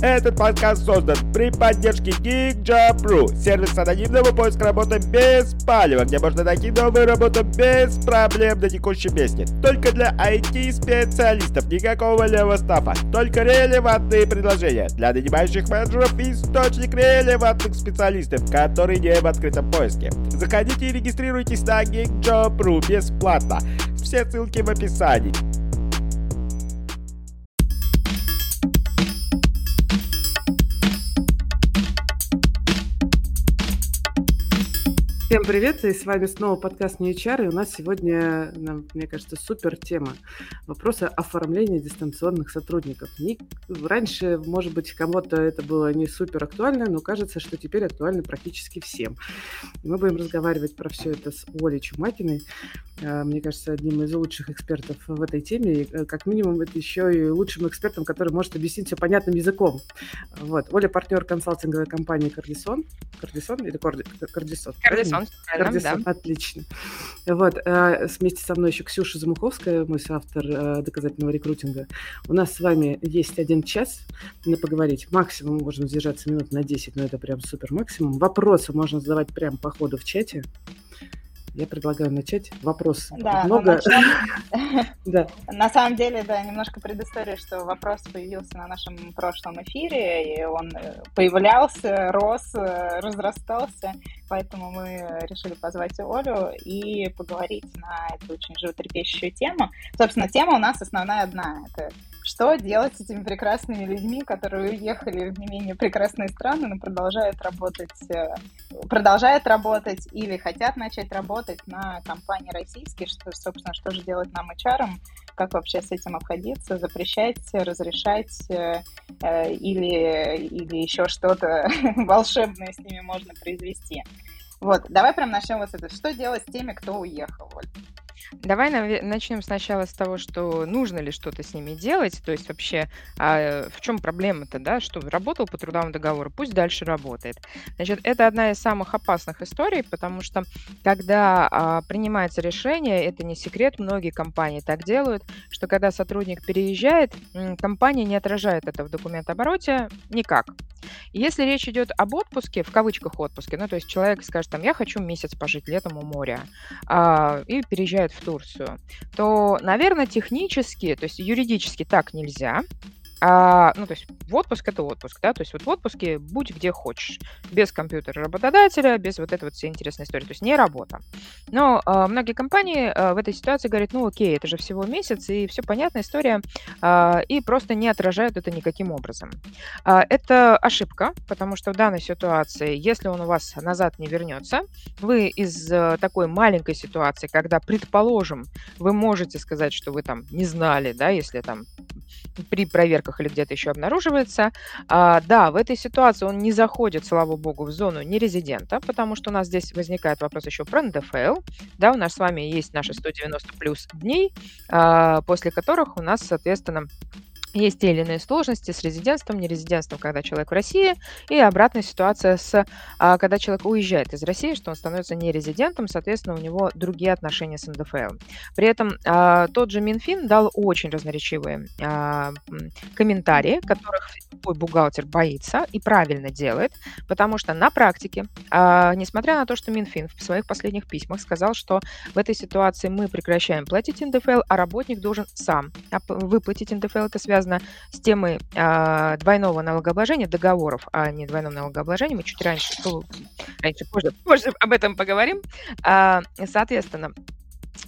Этот подкаст создан при поддержке GeekJob.ru, сервис анонимного поиска работы без палева, где можно найти новую работу без проблем на текущем месте. Только для IT-специалистов, никакого левого стафа, только релевантные предложения для нанимающих менеджеров и источник релевантных специалистов, которые не в открытом поиске. Заходите и регистрируйтесь на GeekJob.ru бесплатно. Все ссылки в описании. Всем привет, и с вами снова подкаст «Не HR», и у нас сегодня, мне кажется, супер тема. Вопросы оформления дистанционных сотрудников. Раньше, может быть, кому-то это было не супер актуально, но кажется, что теперь актуально практически всем. Мы будем разговаривать про все это с Олей Чумакиной, а, мне кажется, одним из лучших экспертов в этой теме, и, э, как минимум, это еще и лучшим экспертом, который может объяснить все понятным языком. Вот. Оля – партнер консалтинговой компании «Кардисон». «Кардисон» или «Кардисон»? «Кардисон». Кардисон, да. отлично. Вот, э, вместе со мной еще Ксюша Замуховская, мой соавтор э, доказательного рекрутинга. У нас с вами есть один час на поговорить. Максимум можем сдержаться минут на 10, но это прям супер максимум. Вопросы можно задавать прямо по ходу в чате. Я предлагаю начать. Вопрос да, много. да. На самом деле, да, немножко предыстория, что вопрос появился на нашем прошлом эфире, и он э, появлялся, рос, э, разрастался, поэтому мы решили позвать Олю и поговорить на эту очень животрепещущую тему. Собственно, тема у нас основная одна. Это что делать с этими прекрасными людьми, которые уехали в не менее прекрасные страны, но продолжают работать, э, продолжают работать или хотят начать работать на компании российские, что, собственно, что же делать нам HR, как вообще с этим обходиться, запрещать, разрешать э, э, или, или еще что-то волшебное с ними можно произвести. Вот, давай прям начнем вот с этого. Что делать с теми, кто уехал, Оль? Давай начнем сначала с того, что нужно ли что-то с ними делать, то есть вообще а, в чем проблема-то, да, что работал по трудовому договору, пусть дальше работает. Значит, это одна из самых опасных историй, потому что когда а, принимается решение, это не секрет, многие компании так делают, что когда сотрудник переезжает, компания не отражает это в документообороте никак. Если речь идет об отпуске, в кавычках отпуске, ну, то есть человек скажет, там, я хочу месяц пожить летом у моря, а, и переезжает в Турцию, то, наверное, технически, то есть юридически так нельзя, а, ну, то есть в отпуск это отпуск, да, то есть вот в отпуске будь где хочешь, без компьютера работодателя, без вот этой вот всей интересной истории, то есть не работа. Но а, многие компании а, в этой ситуации говорят, ну, окей, это же всего месяц, и все понятная история, а, и просто не отражают это никаким образом. А, это ошибка, потому что в данной ситуации, если он у вас назад не вернется, вы из а, такой маленькой ситуации, когда, предположим, вы можете сказать, что вы там не знали, да, если там при проверках или где-то еще обнаруживается. А, да, в этой ситуации он не заходит, слава богу, в зону нерезидента, потому что у нас здесь возникает вопрос еще про НДФЛ. Да, у нас с вами есть наши 190 плюс дней, а, после которых у нас, соответственно, есть те или иные сложности с резидентством, нерезидентством, когда человек в России, и обратная ситуация с, а, когда человек уезжает из России, что он становится нерезидентом, соответственно, у него другие отношения с НДФЛ. При этом а, тот же Минфин дал очень разноречивые а, комментарии, которых любой бухгалтер боится и правильно делает, потому что на практике, несмотря на то, что Минфин в своих последних письмах сказал, что в этой ситуации мы прекращаем платить НДФЛ, а работник должен сам выплатить НДФЛ, это связано с темой а, двойного налогообложения, договоров, а не двойном налогообложении. Мы чуть раньше, раньше позже, позже об этом поговорим. А, соответственно,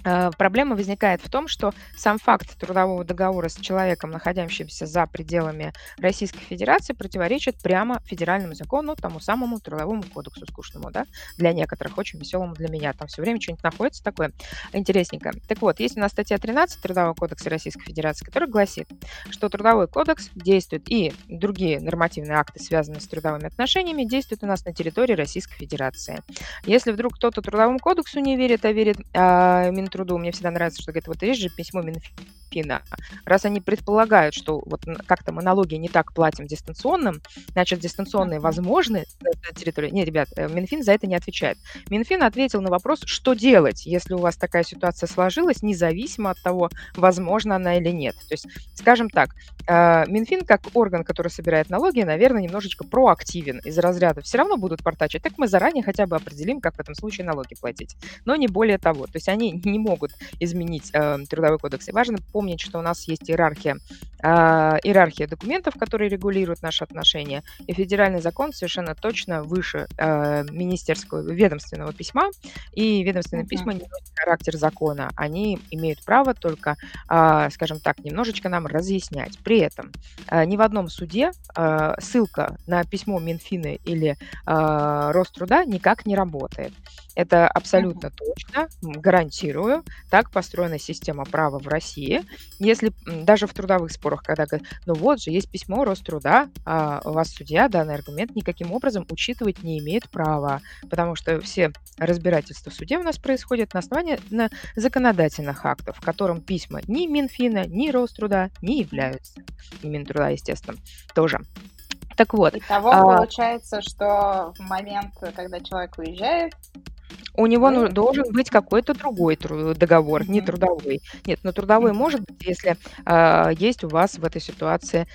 проблема возникает в том, что сам факт трудового договора с человеком, находящимся за пределами Российской Федерации, противоречит прямо федеральному закону, тому самому трудовому кодексу скучному, да, для некоторых, очень веселому для меня. Там все время что-нибудь находится такое интересненькое. Так вот, есть у нас статья 13 Трудового кодекса Российской Федерации, которая гласит, что Трудовой кодекс действует и другие нормативные акты, связанные с трудовыми отношениями, действуют у нас на территории Российской Федерации. Если вдруг кто-то Трудовому кодексу не верит, а верит а, Минтруду, мне всегда нравится, что говорит, вот есть же письмо Минфина раз они предполагают, что вот как-то мы налоги не так платим дистанционным, значит, дистанционные возможны на территории... Нет, ребят, э, Минфин за это не отвечает. Минфин ответил на вопрос, что делать, если у вас такая ситуация сложилась, независимо от того, возможно она или нет. То есть, скажем так, э, Минфин как орган, который собирает налоги, наверное, немножечко проактивен из разряда. Все равно будут портачить. Так мы заранее хотя бы определим, как в этом случае налоги платить. Но не более того. То есть они не могут изменить э, трудовой кодекс. И важно помнить, что у нас есть иерархия, э, иерархия документов, которые регулируют наши отношения. И федеральный закон совершенно точно выше э, министерского ведомственного письма. И ведомственные uh-huh. письма не носят характер закона. Они имеют право только, э, скажем так, немножечко нам разъяснять. При этом э, ни в одном суде э, ссылка на письмо Минфина или э, Роструда никак не работает. Это абсолютно uh-huh. точно, гарантирую. Так построена система права в России. Если даже в трудовых спорах, когда говорят, ну вот же, есть письмо Роструда, а у вас судья данный аргумент никаким образом учитывать не имеет права, потому что все разбирательства в суде у нас происходят на основании на законодательных актов, в котором письма ни Минфина, ни Роструда не являются. И Минтруда, естественно, тоже. Так вот. Итого а... получается, что в момент, когда человек уезжает, у него ну, должен быть какой-то другой тру- договор, не трудовой. Нет, но трудовой может быть, если а, есть у вас в этой ситуации,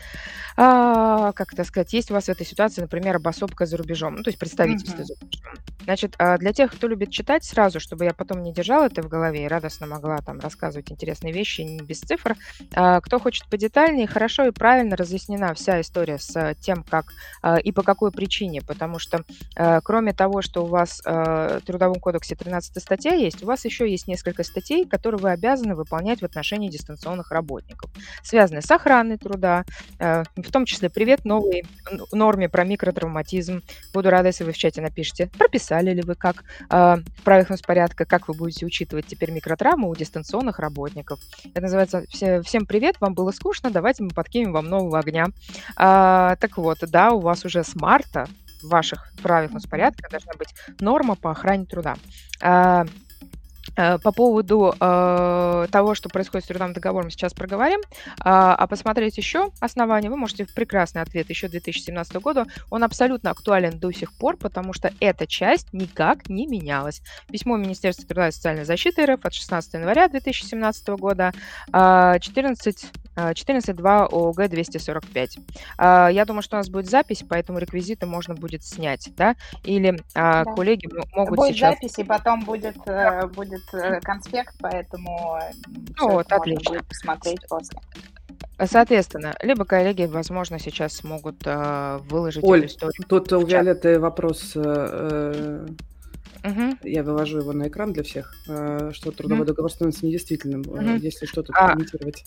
а, как это сказать, есть у вас в этой ситуации, например, обособка за рубежом, ну, то есть представительство за рубежом. Значит, а, для тех, кто любит читать сразу, чтобы я потом не держала это в голове и радостно могла там рассказывать интересные вещи не без цифр, а, кто хочет подетальнее, хорошо и правильно разъяснена вся история с тем, как а, и по какой причине, потому что а, кроме того, что у вас в Трудовом кодексе 13 статья есть, у вас еще есть несколько статей, которые вы обязаны выполнять в отношении дистанционных работников, связанные с охраной труда, а, в том числе привет новой норме про микротравматизм. Буду рада, если вы в чате напишите, прописали ли вы как э, в правилах порядка, как вы будете учитывать теперь микротравмы у дистанционных работников. Это называется все, «Всем привет, вам было скучно, давайте мы подкинем вам нового огня». А, так вот, да, у вас уже с марта в ваших правилах порядка должна быть норма по охране труда. А, Э, по поводу э, того, что происходит с трудовым договором, сейчас проговорим. А, а посмотреть еще основания вы можете в прекрасный ответ еще 2017 года. Он абсолютно актуален до сих пор, потому что эта часть никак не менялась. Письмо Министерства труда и социальной защиты РФ от 16 января 2017 года 14 14.2 ООГ 245. Я думаю, что у нас будет запись, поэтому реквизиты можно будет снять, да? Или а, да. коллеги могут будет сейчас... запись, и потом будет, да. будет Э, конспект, поэтому ну, вот, отлично. посмотреть после. Соответственно, либо коллеги, возможно, сейчас смогут э, выложить Оль, эту историю. Тут у Виолетты вопрос э, э Угу. Я вывожу его на экран для всех, э, что трудовой угу. договор становится недействительным, угу. если что-то а, комментировать.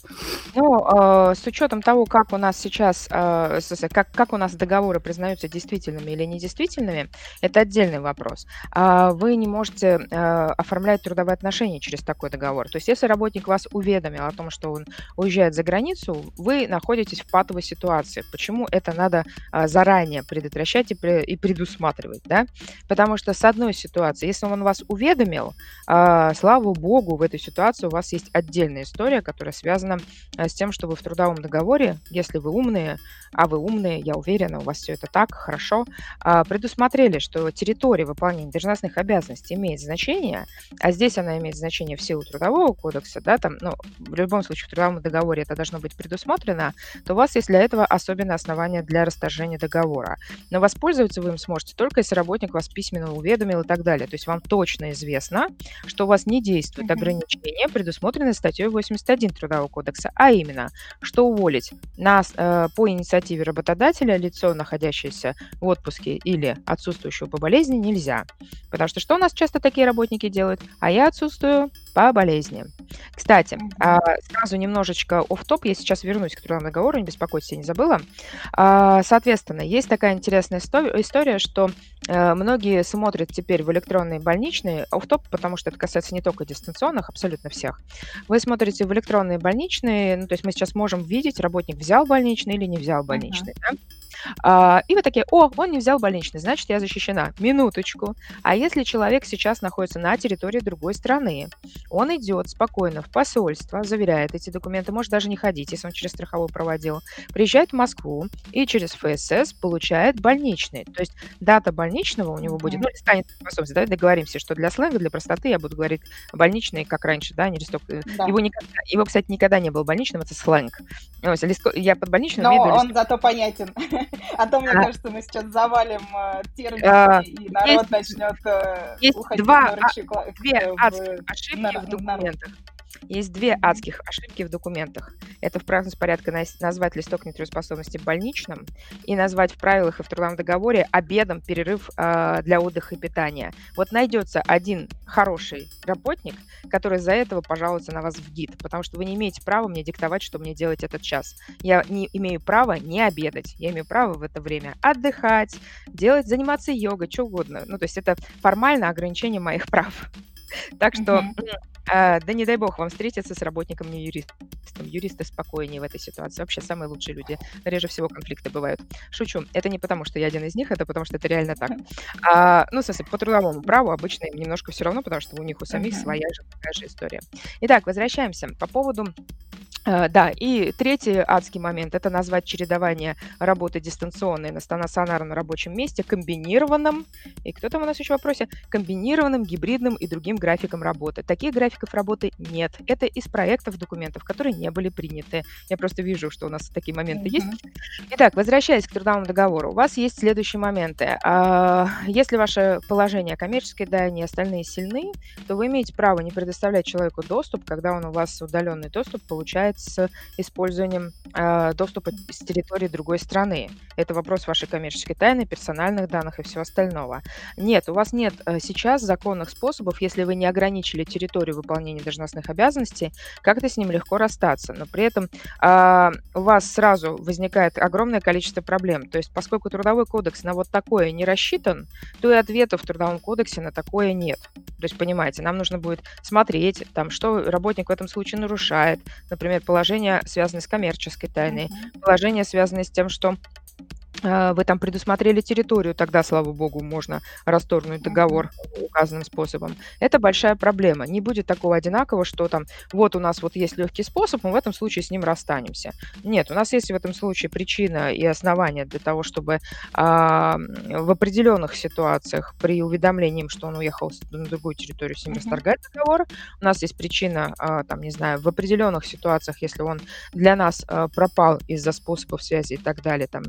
Ну, э, с учетом того, как у нас сейчас, э, как, как у нас договоры признаются действительными или недействительными, это отдельный вопрос. А вы не можете оформлять трудовые отношения через такой договор. То есть, если работник вас уведомил о том, что он уезжает за границу, вы находитесь в патовой ситуации. Почему это надо заранее предотвращать и предусматривать, да? Потому что с одной ситуации ситуации. Если он вас уведомил, а, слава богу, в этой ситуации у вас есть отдельная история, которая связана а, с тем, что вы в трудовом договоре, если вы умные, а вы умные, я уверена, у вас все это так, хорошо, а, предусмотрели, что территория выполнения должностных обязанностей имеет значение, а здесь она имеет значение в силу трудового кодекса, да, там, ну, в любом случае в трудовом договоре это должно быть предусмотрено, то у вас есть для этого особенное основание для расторжения договора. Но воспользоваться вы им сможете только если работник вас письменно уведомил и так далее далее. То есть вам точно известно, что у вас не действует ограничение, предусмотренное статьей 81 Трудового кодекса, а именно, что уволить на, э, по инициативе работодателя лицо, находящееся в отпуске или отсутствующего по болезни, нельзя. Потому что что у нас часто такие работники делают? А я отсутствую по болезни. Кстати, а, сразу немножечко оф топ я сейчас вернусь к трудовому договору, не беспокойтесь, я не забыла. А, соответственно, есть такая интересная история, что э, многие смотрят теперь в электронные больничные, оф топ потому что это касается не только дистанционных, абсолютно всех. Вы смотрите в электронные больничные, ну, то есть мы сейчас можем видеть, работник взял больничный или не взял больничный, uh-huh. да? А, и вы такие, о, он не взял больничный, значит, я защищена. Минуточку. А если человек сейчас находится на территории другой страны, он идет спокойно в посольство, заверяет эти документы, может даже не ходить, если он через страховую проводил, приезжает в Москву и через ФСС получает больничный. То есть дата больничного у него будет, ну, станет способность. Давайте договоримся, что для сленга, для простоты я буду говорить больничный, как раньше, да, не листок. Да. Его, никогда, его, кстати, никогда не был больничным, это сленг. Ну, листок, я под больничным Но он листок. зато понятен. А то, мне а. кажется, мы сейчас завалим э, термины, а, и народ начнет э, уходить два, а, две в, ошибки на, в документах. Есть две адских ошибки в документах. Это в правильном порядке назвать листок нетрудоспособности больничным и назвать в правилах и в трудовом договоре обедом перерыв э, для отдыха и питания. Вот найдется один хороший работник, который за этого пожалуется на вас в гид, потому что вы не имеете права мне диктовать, что мне делать этот час. Я не имею права не обедать, я имею право в это время отдыхать, делать, заниматься йогой, что угодно. Ну, то есть это формально ограничение моих прав. Так что а, да не дай бог вам встретиться с работником не юристом. Юристы спокойнее в этой ситуации. Вообще самые лучшие люди. Реже всего конфликты бывают. Шучу. Это не потому, что я один из них, это потому, что это реально так. А, ну, в смысле, по трудовому праву обычно им немножко все равно, потому что у них у самих своя же такая же история. Итак, возвращаемся. По поводу да, и третий адский момент– это назвать чередование работы дистанционной на стационарном рабочем месте комбинированным, и кто там у нас еще в вопросе, комбинированным, гибридным и другим графиком работы. Таких графиков работы нет. Это из проектов документов, которые не были приняты. Я просто вижу, что у нас такие моменты mm-hmm. есть. Итак, возвращаясь к трудовому договору, у вас есть следующие моменты. А, если ваше положение коммерческое, да, не остальные сильны, то вы имеете право не предоставлять человеку доступ, когда он у вас удаленный доступ получает с использованием э, доступа с территории другой страны. Это вопрос вашей коммерческой тайны, персональных данных и всего остального. Нет, у вас нет э, сейчас законных способов, если вы не ограничили территорию выполнения должностных обязанностей, как-то с ним легко расстаться. Но при этом э, у вас сразу возникает огромное количество проблем. То есть, поскольку трудовой кодекс на вот такое не рассчитан, то и ответа в трудовом кодексе на такое нет. То есть, понимаете, нам нужно будет смотреть, там, что работник в этом случае нарушает, например, положения, связанные с коммерческой тайной, положения, связанные с тем, что вы там предусмотрели территорию, тогда, слава богу, можно расторгнуть договор указанным способом. Это большая проблема. Не будет такого одинакового, что там вот у нас вот есть легкий способ, мы в этом случае с ним расстанемся. Нет, у нас есть в этом случае причина и основания для того, чтобы а, в определенных ситуациях при уведомлении, что он уехал на другую территорию, с ним расторгать договор. У нас есть причина, а, там, не знаю, в определенных ситуациях, если он для нас а, пропал из-за способов связи и так далее, там,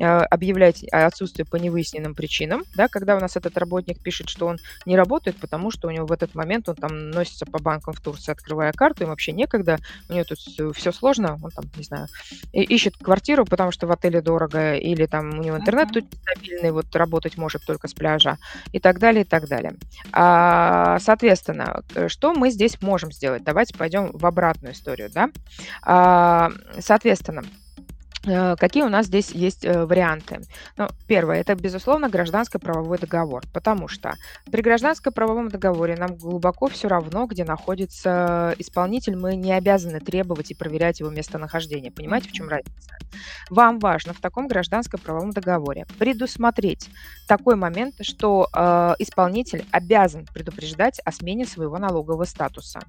а, объявлять отсутствие по невыясненным причинам, да, когда у нас этот работник пишет, что он не работает, потому что у него в этот момент он там носится по банкам в Турции, открывая карту, им вообще некогда, у него тут все сложно, он там, не знаю, ищет квартиру, потому что в отеле дорого, или там у него интернет тут стабильный, вот работать может только с пляжа, и так далее, и так далее. А, соответственно, что мы здесь можем сделать? Давайте пойдем в обратную историю, да. А, соответственно, Э, какие у нас здесь есть э, варианты? Ну, первое, это, безусловно, гражданско-правовой договор, потому что при гражданско-правовом договоре нам глубоко все равно, где находится исполнитель, мы не обязаны требовать и проверять его местонахождение. Понимаете, в чем разница? Вам важно в таком гражданско-правовом договоре предусмотреть такой момент, что э, исполнитель обязан предупреждать о смене своего налогового статуса.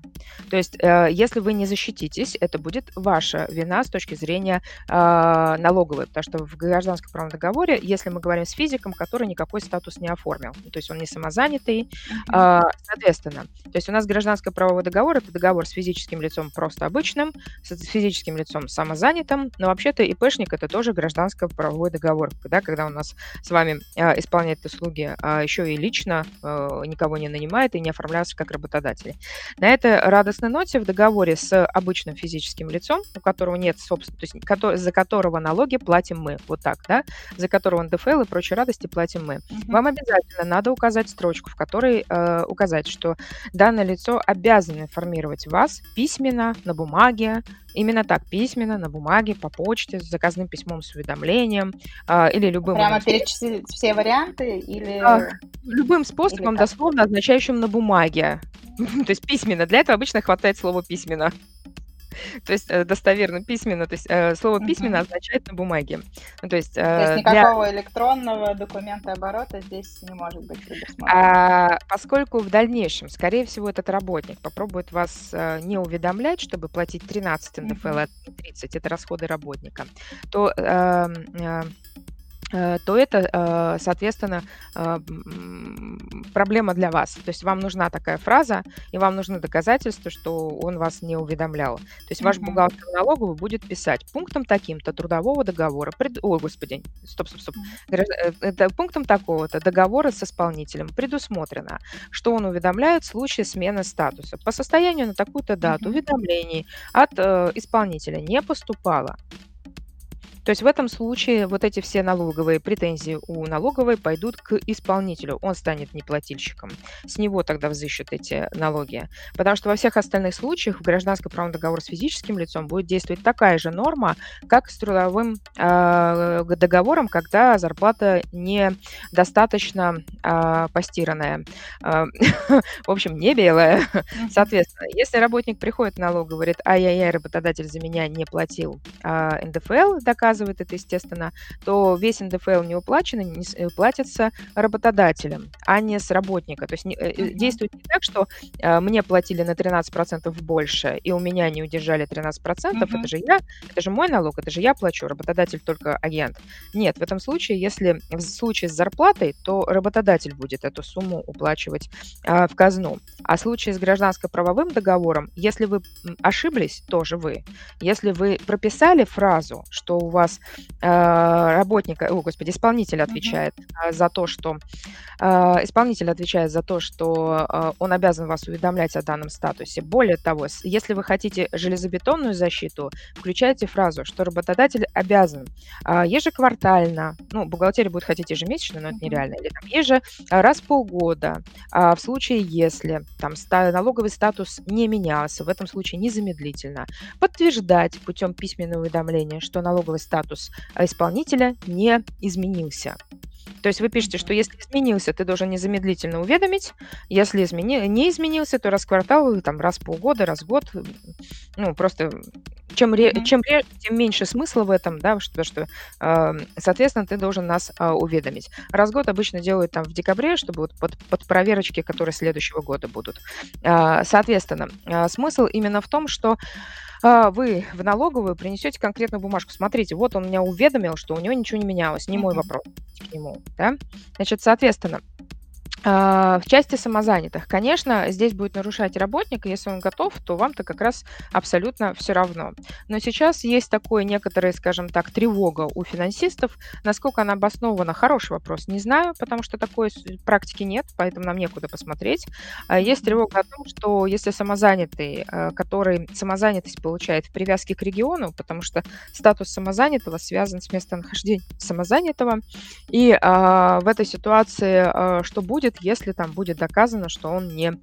То есть, э, если вы не защититесь, это будет ваша вина с точки зрения э, а, налоговой, потому что в гражданском правом договоре, если мы говорим с физиком, который никакой статус не оформил, то есть он не самозанятый, mm-hmm. соответственно, то есть у нас гражданский правовой договор это договор с физическим лицом просто обычным, с физическим лицом самозанятым, но вообще-то ИПшник это тоже гражданский правовой договор, да, когда у нас с вами а, исполняет услуги еще и лично, никого не нанимает и не оформляется как работодатель. На этой радостной ноте в договоре с обычным физическим лицом, у которого нет собственно, то есть который, за которого которого налоги платим мы. Вот так, да? За которого НДФЛ и прочие радости платим мы. Угу. Вам обязательно надо указать строчку, в которой э, указать, что данное лицо обязано информировать вас письменно, на бумаге, именно так, письменно, на бумаге, по почте, с заказным письмом с уведомлением э, или любым... Прямо перечислить все варианты или... Э, любым способом, дословно означающим на бумаге. То есть письменно. Для этого обычно хватает слова письменно. То есть э, достоверно, письменно. То есть э, слово письменно означает на бумаге. Ну, то есть, то есть э, никакого для... электронного документа оборота здесь не может быть предусмотрено. А, поскольку в дальнейшем, скорее всего, этот работник попробует вас не уведомлять, чтобы платить 13 НДФЛ, а 30 это расходы работника, то э, э, Э, то это, э, соответственно, э, проблема для вас. То есть вам нужна такая фраза, и вам нужны доказательства, что он вас не уведомлял. То есть ваш mm-hmm. бухгалтер налоговый будет писать пунктом таким-то трудового договора, пред... ой, господи, стоп, стоп, стоп, это пунктом такого-то договора с исполнителем предусмотрено, что он уведомляет в случае смены статуса. По состоянию на такую-то дату mm-hmm. уведомлений от э, исполнителя не поступало. То есть в этом случае вот эти все налоговые претензии у налоговой пойдут к исполнителю. Он станет неплательщиком. С него тогда взыщут эти налоги. Потому что во всех остальных случаях в гражданском правом договоре с физическим лицом будет действовать такая же норма, как с трудовым э, договором, когда зарплата недостаточно э, постиранная. Э, в общем, не белая. Соответственно, если работник приходит в налог, говорит, ай-яй-яй, работодатель за меня не платил э, НДФЛ, доказывает, доказывает это, естественно, то весь НДФЛ не уплачен, не э, платится работодателем, а не с работника. То есть не, mm-hmm. действует не так, что э, мне платили на 13% больше, и у меня не удержали 13%, mm-hmm. это же я, это же мой налог, это же я плачу, работодатель только агент. Нет, в этом случае, если в случае с зарплатой, то работодатель будет эту сумму уплачивать э, в казну. А в случае с гражданско-правовым договором, если вы ошиблись, тоже вы. Если вы прописали фразу, что у вас вас э, работника, о, господи, исполнитель отвечает mm-hmm. за то, что э, исполнитель отвечает за то, что он обязан вас уведомлять о данном статусе. Более того, если вы хотите железобетонную защиту, включайте фразу, что работодатель обязан ежеквартально, ну, бухгалтерия будет хотеть ежемесячно, но это нереально, или там еже раз в полгода, в случае, если там налоговый статус не менялся, в этом случае незамедлительно, подтверждать путем письменного уведомления, что налоговый статус статус исполнителя не изменился. То есть вы пишете, что если изменился, ты должен незамедлительно уведомить. Если измени... не изменился, то раз в квартал, там, раз в полгода, раз в год. Ну, просто чем, ре... mm-hmm. чем реже, тем меньше смысла в этом, да, что, что э, соответственно, ты должен нас э, уведомить. Раз в год обычно делают там в декабре, чтобы вот под, под проверочки, которые следующего года будут. Э, соответственно, э, смысл именно в том, что вы в налоговую принесете конкретную бумажку. Смотрите, вот он меня уведомил, что у него ничего не менялось. Не мой вопрос к нему. Да? Значит, соответственно, в части самозанятых, конечно, здесь будет нарушать работник, если он готов, то вам-то как раз абсолютно все равно. Но сейчас есть такое некоторое, скажем так, тревога у финансистов. Насколько она обоснована, хороший вопрос, не знаю, потому что такой практики нет, поэтому нам некуда посмотреть. А, есть тревога о том, что если самозанятый, а, который самозанятость получает в привязке к региону, потому что статус самозанятого связан с местонахождением самозанятого, и в этой ситуации что будет, будет, если там будет доказано, что он не,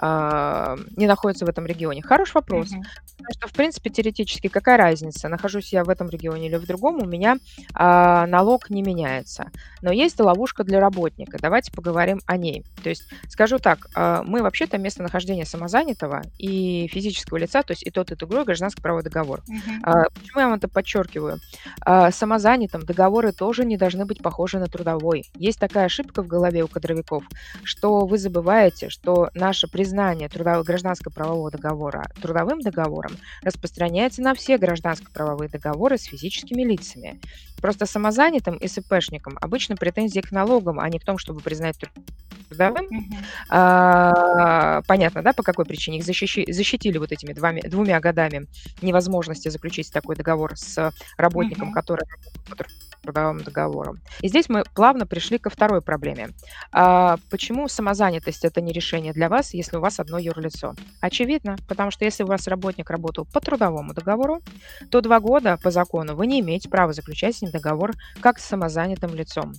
э, не находится в этом регионе? Хороший вопрос. Mm-hmm. Потому что, в принципе, теоретически какая разница, нахожусь я в этом регионе или в другом, у меня э, налог не меняется. Но есть ловушка для работника. Давайте поговорим о ней. То есть, скажу так, э, мы вообще-то местонахождение самозанятого и физического лица, то есть и тот, и другой гражданско-правовой договор. Mm-hmm. Э, почему я вам это подчеркиваю? Э, самозанятым договоры тоже не должны быть похожи на трудовой. Есть такая ошибка в голове у кадровиков что вы забываете, что наше признание трудового гражданско-правового договора трудовым договором распространяется на все гражданско-правовые договоры с физическими лицами. Просто самозанятым и СПшникам обычно претензии к налогам, а не к тому, чтобы признать трудовым. А, понятно, да, по какой причине их защищи, защитили вот этими двумя, двумя годами невозможности заключить такой договор с работником, который трудовым договором. И здесь мы плавно пришли ко второй проблеме. А почему самозанятость это не решение для вас, если у вас одно юрлицо? Очевидно, потому что если у вас работник работал по трудовому договору, то два года по закону вы не имеете права заключать с ним договор как с самозанятым лицом.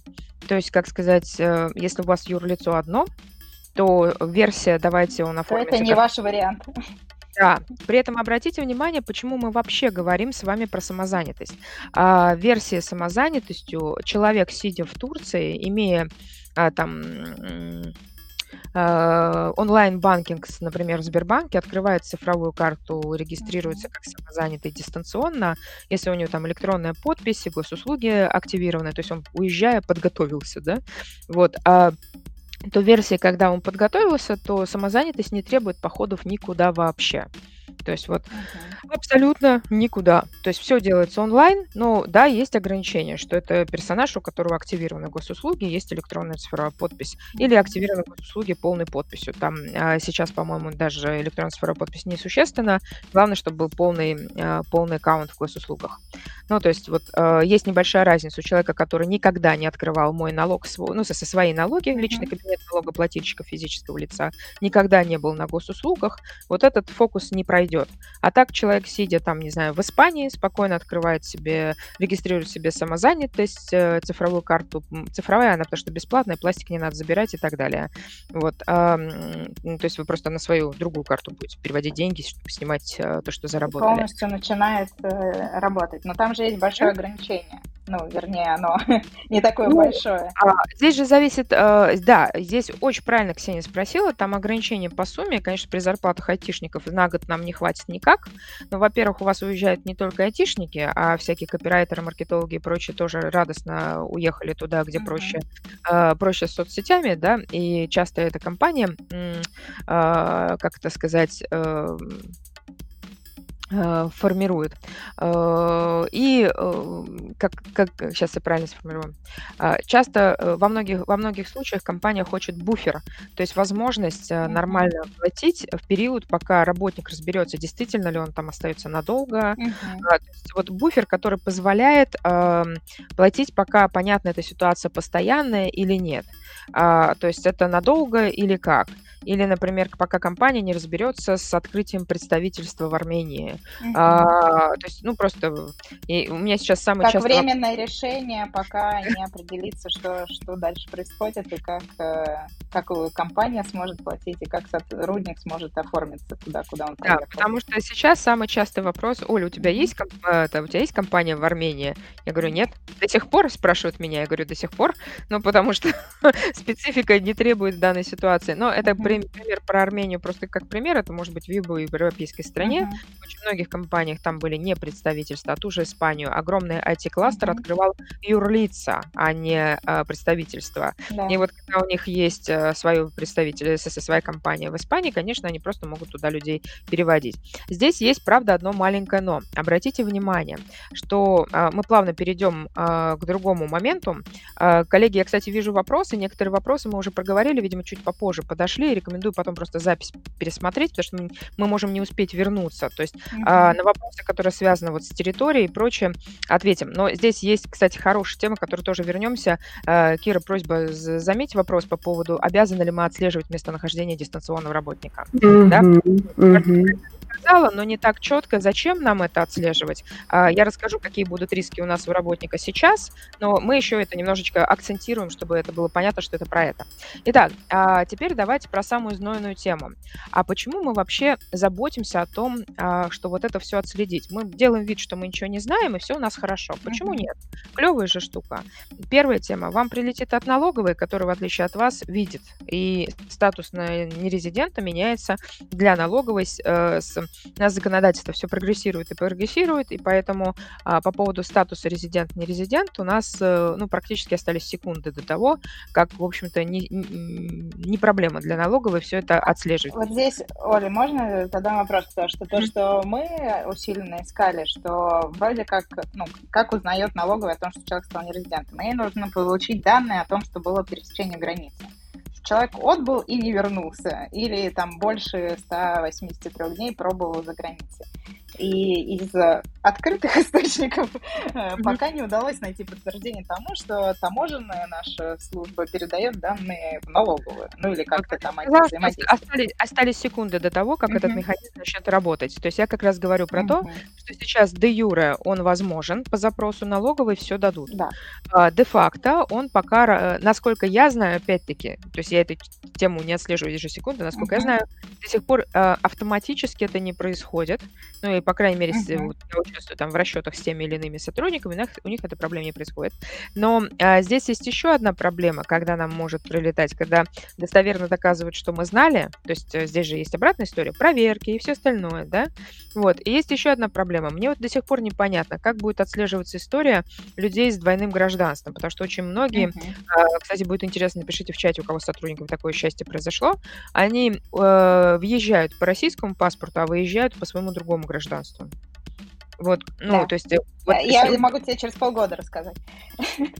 То есть, как сказать, э, если у вас юрлицо одно, то версия «давайте он оформит...» Это не как... ваш вариант. Да, при этом обратите внимание, почему мы вообще говорим с вами про самозанятость. А, версия самозанятостью человек, сидя в Турции, имея а, там э, онлайн-банкинг, например, в Сбербанке, открывает цифровую карту, регистрируется как самозанятый дистанционно, если у него там электронная подпись госуслуги активированы, то есть он, уезжая, подготовился, да, вот, а то версии, когда он подготовился, то самозанятость не требует походов никуда вообще. То есть вот Мгм. абсолютно никуда. То есть все делается онлайн, но да, есть ограничение, что это персонаж, у которого активированы госуслуги, есть электронная цифровая подпись или активированы госуслуги полной подписью. Там а, сейчас, по-моему, даже электронная цифровая подпись несущественна. Главное, чтобы был полный, а, полный аккаунт в госуслугах. Ну, то есть вот а, есть небольшая разница у человека, который никогда не открывал мой налог, свой, ну, со, со своей налоги, личный кабинет налогоплательщика физического лица, никогда не был на госуслугах, вот этот фокус не пройдет идет. А так человек, сидя там, не знаю, в Испании, спокойно открывает себе, регистрирует себе самозанятость, э, цифровую карту. Цифровая она, потому что бесплатная, пластик не надо забирать и так далее. Вот. А, то есть вы просто на свою другую карту будете переводить деньги, чтобы снимать э, то, что заработали. Полностью начинает э, работать. Но там же есть большое ограничение. Ну, вернее, оно не такое ну, большое. А, здесь же зависит, э, да, здесь очень правильно Ксения спросила, там ограничения по сумме, конечно, при зарплатах айтишников на год нам не хватит никак, но, во-первых, у вас уезжают не только айтишники, а всякие копирайтеры, маркетологи и прочие тоже радостно уехали туда, где mm-hmm. проще, э, проще с соцсетями, да, и часто эта компания, э, как это сказать, Э, формирует. Э, и э, как, как сейчас я правильно сформирую, часто во многих, во многих случаях компания хочет буфер, то есть возможность нормально платить в период, пока работник разберется, действительно ли он там остается надолго. Uh-huh. вот буфер, который позволяет эм, платить, пока понятно, эта ситуация постоянная или нет. А, то есть это надолго или как. Или, например, пока компания не разберется с открытием представительства в Армении. Uh-huh. А, то есть, ну, просто и у меня сейчас самый как часто... временное решение, пока не определится, что, что дальше происходит, и как, э, как компания сможет платить, и как сотрудник сможет оформиться туда, куда он поехал. Да, потому что сейчас самый частый вопрос, Оля, у тебя есть, это, у тебя есть компания в Армении? Я говорю, нет. До сих пор спрашивают меня, я говорю, до сих пор, ну, потому что специфика не требует данной ситуации. Но это uh-huh пример про Армению просто как пример. Это может быть в любой европейской стране. Uh-huh. В очень многих компаниях там были не представительства, а ту же Испанию. Огромный IT-кластер uh-huh. открывал юрлица, а не а, представительства. Да. И вот когда у них есть а, свое представитель, со своя компания в Испании, конечно, они просто могут туда людей переводить. Здесь есть, правда, одно маленькое но. Обратите внимание, что а, мы плавно перейдем а, к другому моменту. А, коллеги, я, кстати, вижу вопросы. Некоторые вопросы мы уже проговорили, видимо, чуть попозже подошли. Рекомендую потом просто запись пересмотреть, потому что мы, мы можем не успеть вернуться. То есть mm-hmm. а, на вопросы, которые связаны вот с территорией и прочее, ответим. Но здесь есть, кстати, хорошая тема, к которой тоже вернемся. А, Кира, просьба заметить вопрос по поводу, обязаны ли мы отслеживать местонахождение дистанционного работника. Mm-hmm. Да? Mm-hmm сказала, но не так четко, зачем нам это отслеживать. А, я расскажу, какие будут риски у нас у работника сейчас, но мы еще это немножечко акцентируем, чтобы это было понятно, что это про это. Итак, а, теперь давайте про самую знойную тему. А почему мы вообще заботимся о том, а, что вот это все отследить? Мы делаем вид, что мы ничего не знаем, и все у нас хорошо. Почему нет? Клевая же штука. Первая тема. Вам прилетит от налоговой, которая, в отличие от вас, видит. И статус на нерезидента меняется для налоговой э, у нас законодательство все прогрессирует и прогрессирует, и поэтому а, по поводу статуса резидент-не-резидент у нас а, ну, практически остались секунды до того, как, в общем-то, не, не проблема для налоговой все это отслеживать. Вот здесь, Оля, можно задам вопрос, потому что то, что мы усиленно искали, что вроде как, ну, как узнает налоговая о том, что человек стал нерезидентом, ей нужно получить данные о том, что было пересечение границы человек отбыл и не вернулся, или там больше 183 дней пробовал за границей. И из открытых источников mm-hmm. пока не удалось найти подтверждение тому, что таможенная наша служба передает данные в налоговую. Ну или как-то там они остались, остались секунды до того, как mm-hmm. этот механизм начнет работать. То есть я как раз говорю про mm-hmm. то, что сейчас де юре он возможен, по запросу налоговой все дадут. Да. А, де-факто он пока, насколько я знаю, опять-таки, то есть я эту тему не отслеживаю ежесекунду, насколько я знаю, до сих пор а, автоматически это не происходит. Ну и по крайней мере, с- вот я участвую там в расчетах с теми или иными сотрудниками, у них, у них эта проблема не происходит. Но а, здесь есть еще одна проблема, когда нам может прилетать, когда достоверно доказывают, что мы знали, то есть э, здесь же есть обратная история, проверки и все остальное, да, вот. И есть еще одна проблема. Мне вот до сих пор непонятно, как будет отслеживаться история людей с двойным гражданством, потому что очень многие, Мгм. а, кстати, будет интересно, напишите в чате, у кого сотрудников такое счастье произошло, они э, въезжают по российскому паспорту, а выезжают по своему другому гражданству. Вот, ну, Да. то есть... э, вот Я если- могу тебе через полгода рассказать.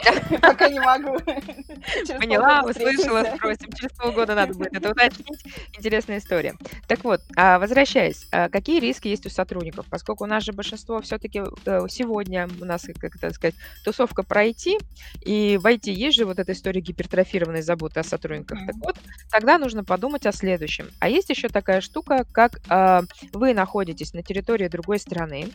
Пока не могу. Поняла, услышала, спросим. Через полгода надо будет это уточнить. Интересная история. Так вот, а, возвращаясь, а, какие риски есть у сотрудников? Поскольку у нас же большинство все-таки сегодня у нас, как это сказать, тусовка про IT, и в IT есть же вот эта история гипертрофированной заботы о сотрудниках. Так вот, тогда нужно подумать о следующем. А есть еще такая штука, как а, вы находитесь на территории другой страны,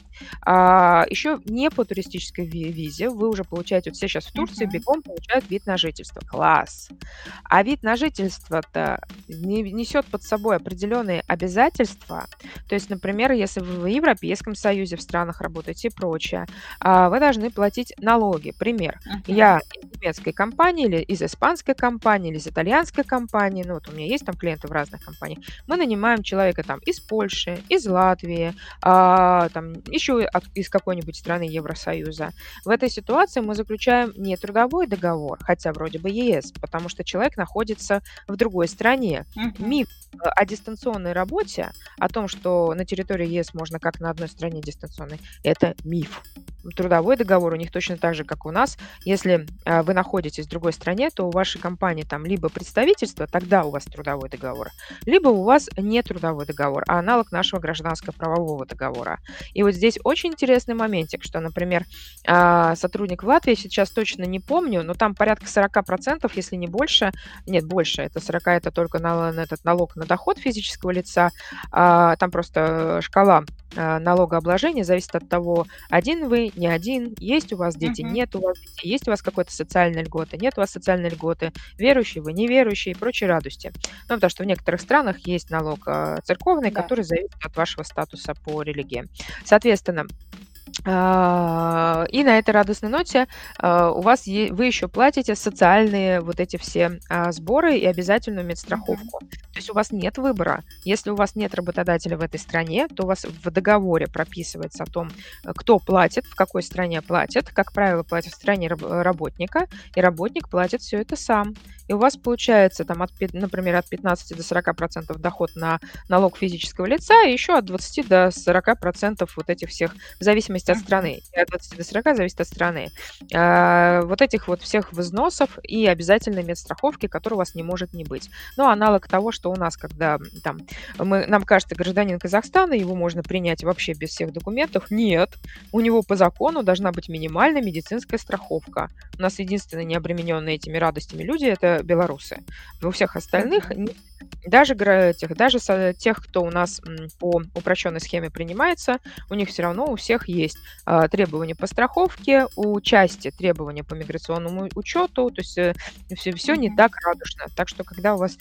еще не по туристической ви- визе, вы уже получаете, вот все сейчас в Турции бегом получают вид на жительство. Класс! А вид на жительство-то не- несет под собой определенные обязательства. То есть, например, если вы в Европейском Союзе, в странах работаете и прочее, а, вы должны платить налоги. Пример. Я из немецкой компании или из испанской компании или из итальянской компании, ну вот у меня есть там клиенты в разных компаниях, мы нанимаем человека там из Польши, из Латвии, а, там еще из какой-нибудь страны Евросоюза. В этой ситуации мы заключаем не трудовой договор, хотя вроде бы ЕС, потому что человек находится в другой стране. Мгм. Миф о дистанционной работе, о том, что на территории ЕС можно как на одной стране дистанционной, это миф. Трудовой договор у них точно так же, как у нас. Если а, вы находитесь в другой стране, то у вашей компании там либо представительство, тогда у вас трудовой договор, либо у вас не трудовой договор, а аналог нашего гражданско-правового договора. И вот здесь очень интересный моментик, что, например, а, сотрудник в Латвии, сейчас точно не помню, но там порядка 40%, если не больше, нет, больше, это 40, это только на, на этот налог на доход физического лица, а, там просто шкала а, налогообложения зависит от того, один вы, не один, есть у вас дети, Мгм. нет у вас детей, есть у вас какой-то социальной льготы, нет у вас социальной льготы, верующий вы, неверующий и прочие радости. Ну, потому что в некоторых странах есть налог а, церковный, Да. который зависит от вашего статуса по религии. Соответственно, И на этой радостной ноте а, у вас е- вы еще платите социальные вот эти все а, сборы и обязательную медстраховку. То есть у вас нет выбора. Если у вас нет работодателя в этой стране, то у вас в договоре прописывается о том, кто платит, в какой стране платит. Как правило, платит в стране раб- работника, и работник платит все это сам. И у вас получается, там, от, например, от 15 до 40 процентов доход на налог физического лица, и еще от 20 до 40 процентов вот этих всех, в зависимости от Мгм. страны. От 20 до 40 зависит от страны. А, Вот этих вот всех взносов и обязательной медстраховки, которой у вас не может не быть. Ну, аналог того, что у нас, когда там мы, нам кажется, гражданин Казахстана, его можно принять вообще без всех документов. Нет, у него по закону должна быть минимальная медицинская страховка. У нас единственные необремененные этими радостями люди это белорусы. У всех остальных даже тех, даже тех, кто у нас по упрощенной схеме принимается, у них все равно у всех есть а, требования по страховке, у части требования по миграционному учету, то есть все, все не так радужно. Так что, когда у вас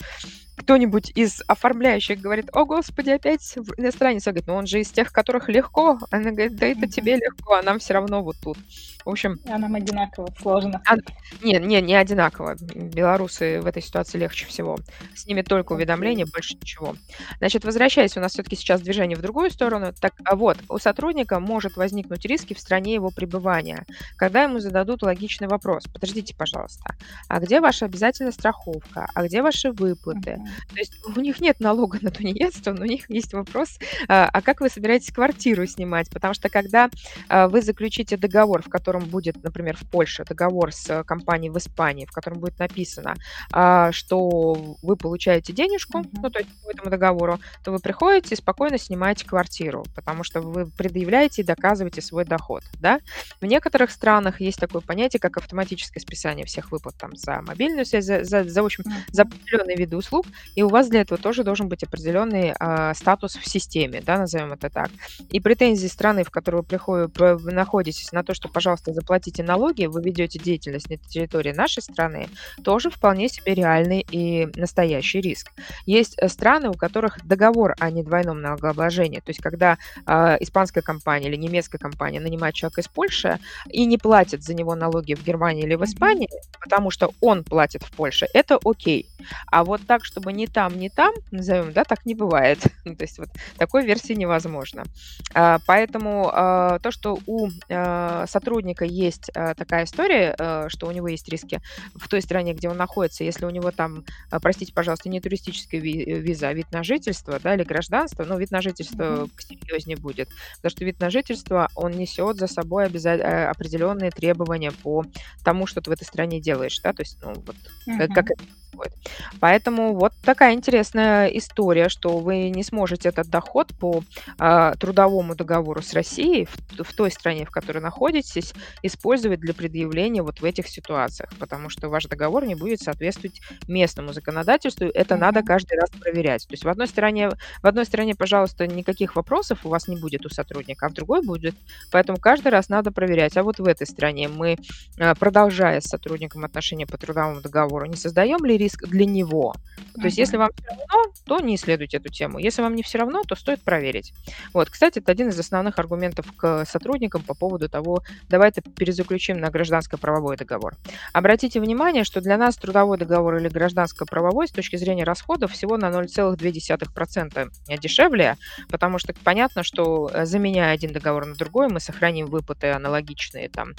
кто-нибудь из оформляющих говорит, о, господи, опять иностранец, Он говорит, ну он же из тех, которых легко. Она говорит, да это тебе легко, а нам все равно вот тут. В общем, А нам одинаково сложно. А, не, не, не одинаково. Белорусы в этой ситуации легче всего. С ними только уведомления, больше ничего. Значит, возвращаясь, у нас все-таки сейчас движение в другую сторону. Так а вот, у сотрудника может возникнуть риски в стране его пребывания, когда ему зададут логичный вопрос. Подождите, пожалуйста, а где ваша обязательная страховка? А где ваши выплаты? Мгм. То есть у них нет налога на тунеядство, но у них есть вопрос, а а как вы собираетесь квартиру снимать? Потому что когда а, вы заключите договор, в котором будет, например, в Польше договор с э, компанией в Испании, в котором будет написано, а, что вы получаете денежку, Мгм. ну, то есть по этому договору, то вы приходите и спокойно снимаете квартиру, потому что вы предъявляете и доказываете свой доход, да? В некоторых странах есть такое понятие, как автоматическое списание всех выплат там за мобильную связь, за, за, за, в общем, за определенные виды услуг, и у вас для этого тоже должен быть определенный а, статус в системе, да, назовем это так. И претензии страны, в которой вы, приходите, вы находитесь, на то, что, пожалуйста, заплатите налоги, вы ведете деятельность на территории нашей страны, тоже вполне себе реальный и настоящий риск. Есть э, страны, у которых договор о недвойном налогообложении, то есть когда э, испанская компания или немецкая компания нанимает человека из Польши и не платит за него налоги в Германии или в Испании, потому что он платит в Польше, это окей. А вот так, чтобы ни там, ни там, назовем, да, так не бывает. то есть вот такой версии невозможно. А, поэтому а, то, что у а, сотрудника есть такая история, что у него есть риски в той стране, где он находится, если у него там, простите, пожалуйста, не туристическая виза, а вид на жительство, да, или гражданство, но вид на жительство mm-hmm. серьезнее будет, потому что вид на жительство, он несет за собой обяза- э, определенные требования по тому, что ты в этой стране делаешь, да, то есть, ну, вот, mm-hmm. как происходит. Поэтому вот такая интересная история, что вы не сможете этот доход по э, трудовому договору с Россией в, в той стране, в которой находитесь, использовать для предъявления вот в этих ситуациях, потому что ваш договор не будет соответствовать местному законодательству. Это mm-hmm. надо каждый раз проверять. То есть в одной стране, в одной стране, пожалуйста, никаких вопросов у вас не будет у сотрудника, а в другой будет. Поэтому каждый раз надо проверять. А вот в этой стране мы, э, продолжая с сотрудником отношения по трудовому договору, не создаем ли риск для него. То uh-huh. есть, если вам все равно, то не исследуйте эту тему. Если вам не все равно, то стоит проверить. Вот, кстати, это один из основных аргументов к сотрудникам по поводу того, давайте перезаключим на гражданско-правовой договор. Обратите внимание, что для нас трудовой договор или гражданско-правовой с точки зрения расходов всего на 0,2% дешевле, потому что понятно, что э, заменяя один договор на другой, мы сохраним выплаты аналогичные там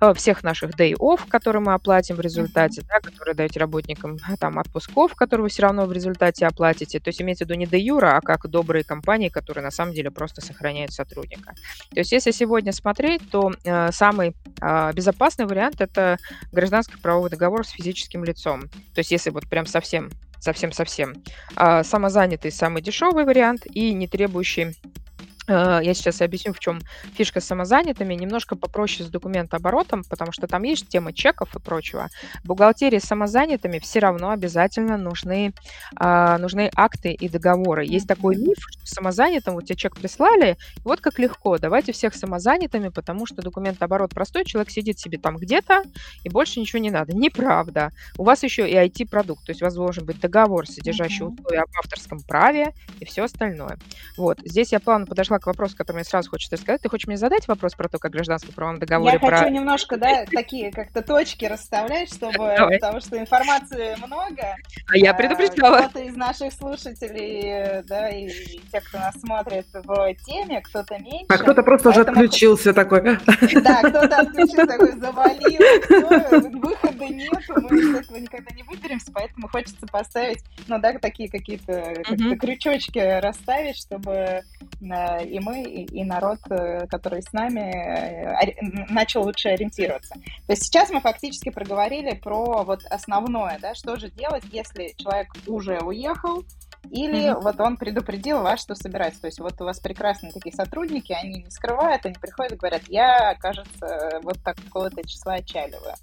э, всех наших day off, которые мы оплатим в результате, да, которые даете работникам там отпусков, которые вы все равно в результате оплатите. То есть имеется в виду не де юра, а как добрые компании, которые на самом деле просто сохраняют сотрудника. То есть если сегодня смотреть, то э, самый э, безопасный вариант это гражданский правовой договор с физическим лицом. То есть если вот прям совсем совсем-совсем. А самозанятый самый дешевый вариант и не требующий я сейчас объясню, в чем фишка с самозанятыми. Немножко попроще с документооборотом, потому что там есть тема чеков и прочего. В бухгалтерии с самозанятыми все равно обязательно нужны, а, нужны акты и договоры. Есть такой миф, что самозанятым вот тебе чек прислали, вот как легко, давайте всех самозанятыми, потому что документооборот простой, человек сидит себе там где-то, и больше ничего не надо. Неправда. У вас еще и IT-продукт, то есть у вас должен быть договор, содержащий условия об авторском праве и все остальное. Вот. Здесь я плавно подошла перешла к вопросу, который мне сразу хочется сказать. Ты хочешь мне задать вопрос про то, как гражданский правовом договоре? Я про... хочу немножко, да, такие как-то точки расставлять, чтобы, Давай. потому что информации много. А я предупреждала. Кто-то из наших слушателей, да, и те, кто нас смотрит в теме, кто-то меньше. А кто-то просто уже отключился такой. Да, кто-то отключился такой, завалил, выхода нет, мы из этого никогда не выберемся, поэтому хочется поставить, ну да, такие какие-то крючочки расставить, чтобы и мы, и народ, э, который с нами, э, начал лучше ориентироваться. То есть сейчас мы фактически проговорили про вот основное, да, что же делать, если человек уже уехал, или mm-hmm. вот он предупредил вас, что собирается. То есть вот у вас прекрасные такие сотрудники, они не скрывают, они приходят и говорят, я, кажется, вот такого-то числа отчаливаю.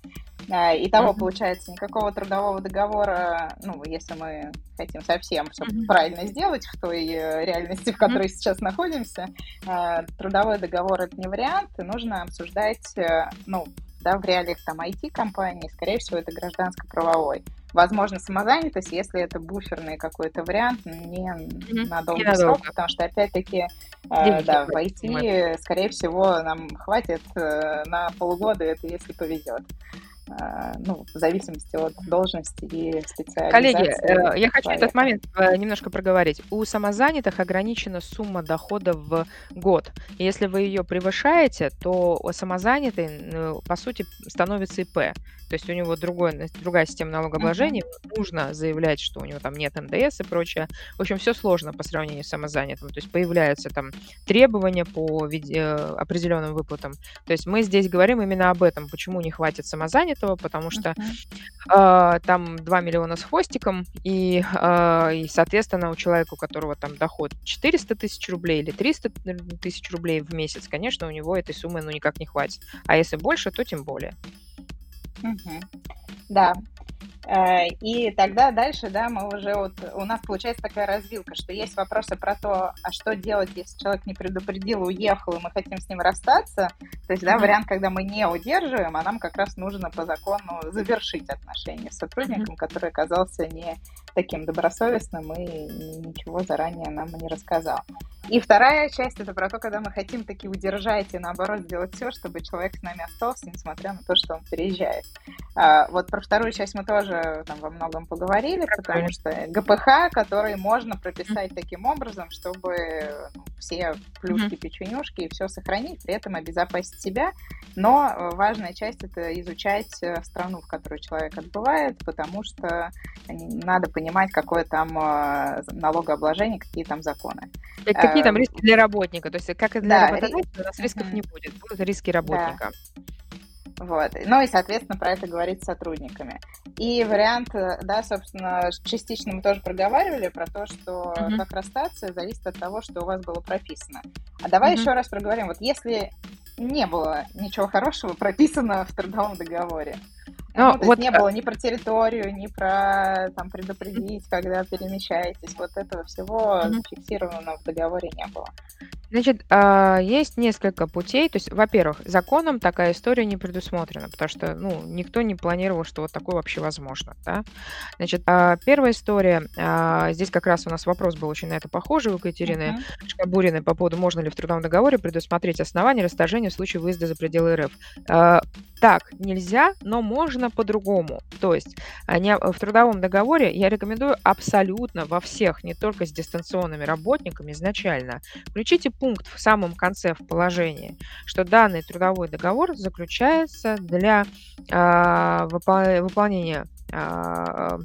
А, и того, mm-hmm. получается, никакого трудового договора, ну, если мы хотим совсем все mm-hmm. правильно сделать в той э, реальности, в которой mm-hmm. сейчас находимся, а, трудовой договор это не вариант, и нужно обсуждать, э, ну, да, в реалиях там IT-компании, скорее всего, это гражданско-правовой. Возможно, самозанятость, если это буферный какой-то вариант, не mm-hmm. на долгий срок, потому что, опять-таки, э, да, в IT, скорее всего, нам хватит э, на полгода, это если повезет. А, ну, в зависимости от должности и специализации. Коллеги, э, я хочу этот момент э, немножко проговорить. У самозанятых ограничена сумма дохода в год. Если вы ее превышаете, то самозанятый, ну, по сути, становится ИП. То есть у него другой, другая система налогообложения, uh-huh. нужно заявлять, что у него там нет НДС и прочее. В общем, все сложно по сравнению с самозанятым. То есть появляются там требования по виде, определенным выплатам. То есть мы здесь говорим именно об этом, почему не хватит самозанятого, потому что uh-huh. э, там 2 миллиона с хвостиком, и, э, и, соответственно, у человека, у которого там доход 400 тысяч рублей или 300 тысяч рублей в месяц, конечно, у него этой суммы ну никак не хватит. А если больше, то тем более. Угу. Да. Э, и тогда дальше, да, мы уже вот, у нас получается такая развилка, что есть вопросы про то, а что делать, если человек не предупредил, уехал, и мы хотим с ним расстаться. То есть, да, mm-hmm. вариант, когда мы не удерживаем, а нам как раз нужно по закону завершить отношения с сотрудником, mm-hmm. который оказался не таким добросовестным и ничего заранее нам не рассказал. И вторая часть это про то, когда мы хотим таки удержать и наоборот сделать все, чтобы человек с нами остался, несмотря на то, что он переезжает. А, вот про вторую часть мы тоже там во многом поговорили, потому что ГПХ, который можно прописать таким образом, чтобы ну, все плюшки, печенюшки и все сохранить, при этом обезопасить себя. Но важная часть это изучать э, страну, в которой человек отбывает, потому что надо понимать, какое там э, налогообложение, какие там законы. Какие там риски для работника? То есть как и для да, работодателя, у нас рисков не будет, будут риски работника. Да. Вот. Ну и, соответственно, про это говорить с сотрудниками. И вариант, э, да, собственно, частично мы тоже проговаривали про то, что uh-huh. как расстаться зависит от того, что у вас было прописано. А давай uh-huh. еще раз проговорим. Вот если не было ничего хорошего прописано в трудовом договоре, ну, ну, то вот... есть не было ни про территорию, ни про там предупредить, когда перемещаетесь. Вот этого всего mm-hmm. зафиксировано в договоре не было. Значит, а, есть несколько путей. То есть, во-первых, законом такая история не предусмотрена, потому что, ну, никто не планировал, что вот такое вообще возможно, да. Значит, а, первая история, а, здесь как раз у нас вопрос был очень на это похожий у Екатерины uh-huh. Шкабуриной по поводу, можно ли в трудовом договоре предусмотреть основания расторжения в случае выезда за пределы РФ. Так нельзя, но можно по-другому. То есть в трудовом договоре я рекомендую абсолютно во всех, не только с дистанционными работниками изначально, включите пункт в самом конце в положении, что данный трудовой договор заключается для э, выполнения э,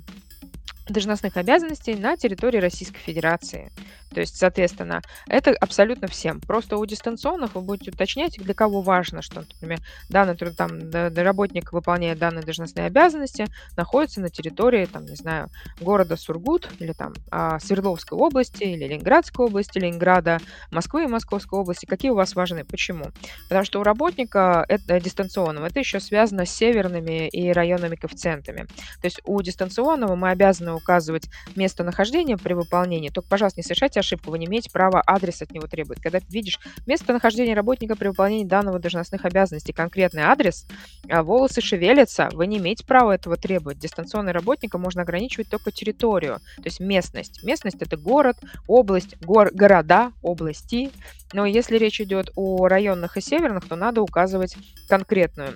должностных обязанностей на территории Российской Федерации. То есть, соответственно, это абсолютно всем. Просто у дистанционных вы будете уточнять, для кого важно, что, например, данный там, работник, выполняя данные должностные обязанности, находится на территории, там, не знаю, города Сургут или там а, Свердловской области или Ленинградской области, Ленинграда, Москвы и Московской области. Какие у вас важны? Почему? Потому что у работника это дистанционного, это еще связано с северными и районными коэффициентами. То есть у дистанционного мы обязаны указывать местонахождение при выполнении, только, пожалуйста, не совершайте ошибку, вы не имеете права адрес от него требовать. Когда ты видишь местонахождение работника при выполнении данного должностных обязанностей, конкретный адрес, а волосы шевелятся, вы не имеете права этого требовать. Дистанционный работника можно ограничивать только территорию, то есть местность. Местность — это город, область, гор, города, области. Но если речь идет о районных и северных, то надо указывать конкретную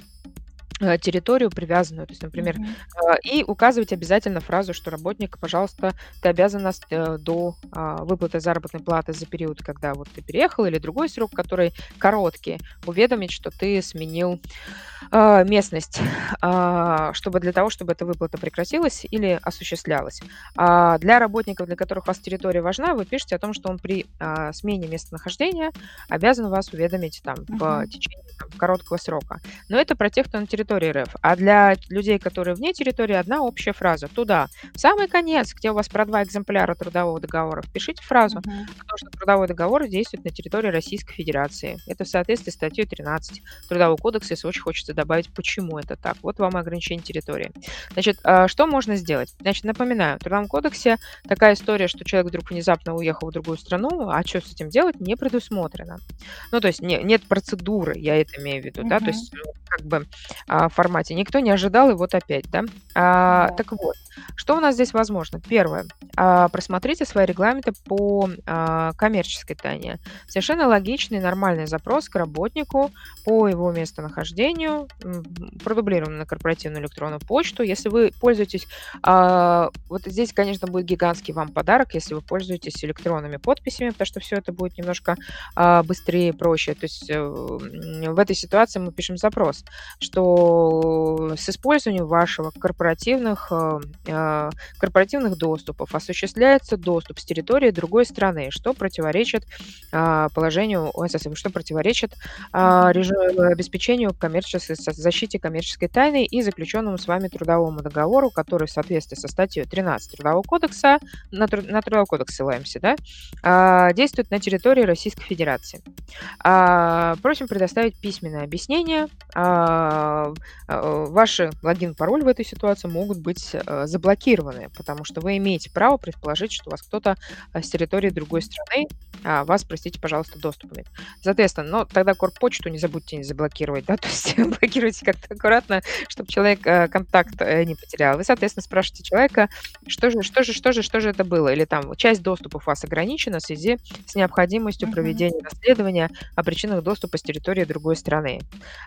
территорию привязанную, то есть, например, э, и указывать обязательно фразу, что работник, пожалуйста, ты обязан нас э, до а, выплаты заработной платы за период, когда вот ты переехал, или другой срок, который короткий, уведомить, что ты сменил а, местность, а, чтобы для того, чтобы эта выплата прекратилась или осуществлялась. А для работников, для которых у вас территория важна, вы пишете о том, что он при а, смене местонахождения обязан вас уведомить там в течение там, короткого срока. Но это про тех, кто на территории территории РФ. А для людей, которые вне территории, одна общая фраза. Туда. В самый конец, где у вас про два экземпляра трудового договора, пишите фразу, uh-huh. потому что трудовой договор действует на территории Российской Федерации. Это в соответствии с статьей 13 Трудового кодекса, если очень хочется добавить, почему это так. Вот вам ограничение территории. Значит, а, что можно сделать? Значит, напоминаю, в Трудовом кодексе такая история, что человек вдруг внезапно уехал в другую страну, а что с этим делать, не предусмотрено. Ну, то есть не, нет процедуры, я это имею в виду, uh-huh. да, то есть ну, как бы а, формате. Никто не ожидал, и вот опять, да? А, да. Так вот, что у нас здесь возможно? Первое. А, просмотрите свои регламенты по а, коммерческой тайне. Совершенно логичный, нормальный запрос к работнику по его местонахождению, продублирован на корпоративную электронную почту. Если вы пользуетесь... А, вот здесь, конечно, будет гигантский вам подарок, если вы пользуетесь электронными подписями, потому что все это будет немножко а, быстрее, проще. То есть э, в этой ситуации мы пишем запрос, что Oh. С использованием вашего корпоративных э, Э, корпоративных доступов осуществляется доступ с территории другой страны, что противоречит а, положению ОССМ, что противоречит режиму, обеспечению коммерческой, защите коммерческой тайны и заключенному с вами трудовому договору, который в соответствии со статьей 13 Трудового кодекса, на, на Трудовой кодекс ссылаемся, да, действует на территории Российской Федерации. Просим предоставить письменное объяснение ваши логин, пароль в этой ситуации могут быть а, заблокированы, потому что вы имеете право предположить, что вас кто-то с территории другой страны а вас, простите, пожалуйста, доступ имеет. Соответственно, но тогда корпочту не забудьте не заблокировать, да, то есть блокируйте как-то аккуратно, чтобы человек контакт не потерял. Вы, соответственно, спрашиваете человека, что же, что же, что же, что же это было, или там часть доступов у вас ограничена в связи с необходимостью проведения расследования о причинах доступа с территории другой страны.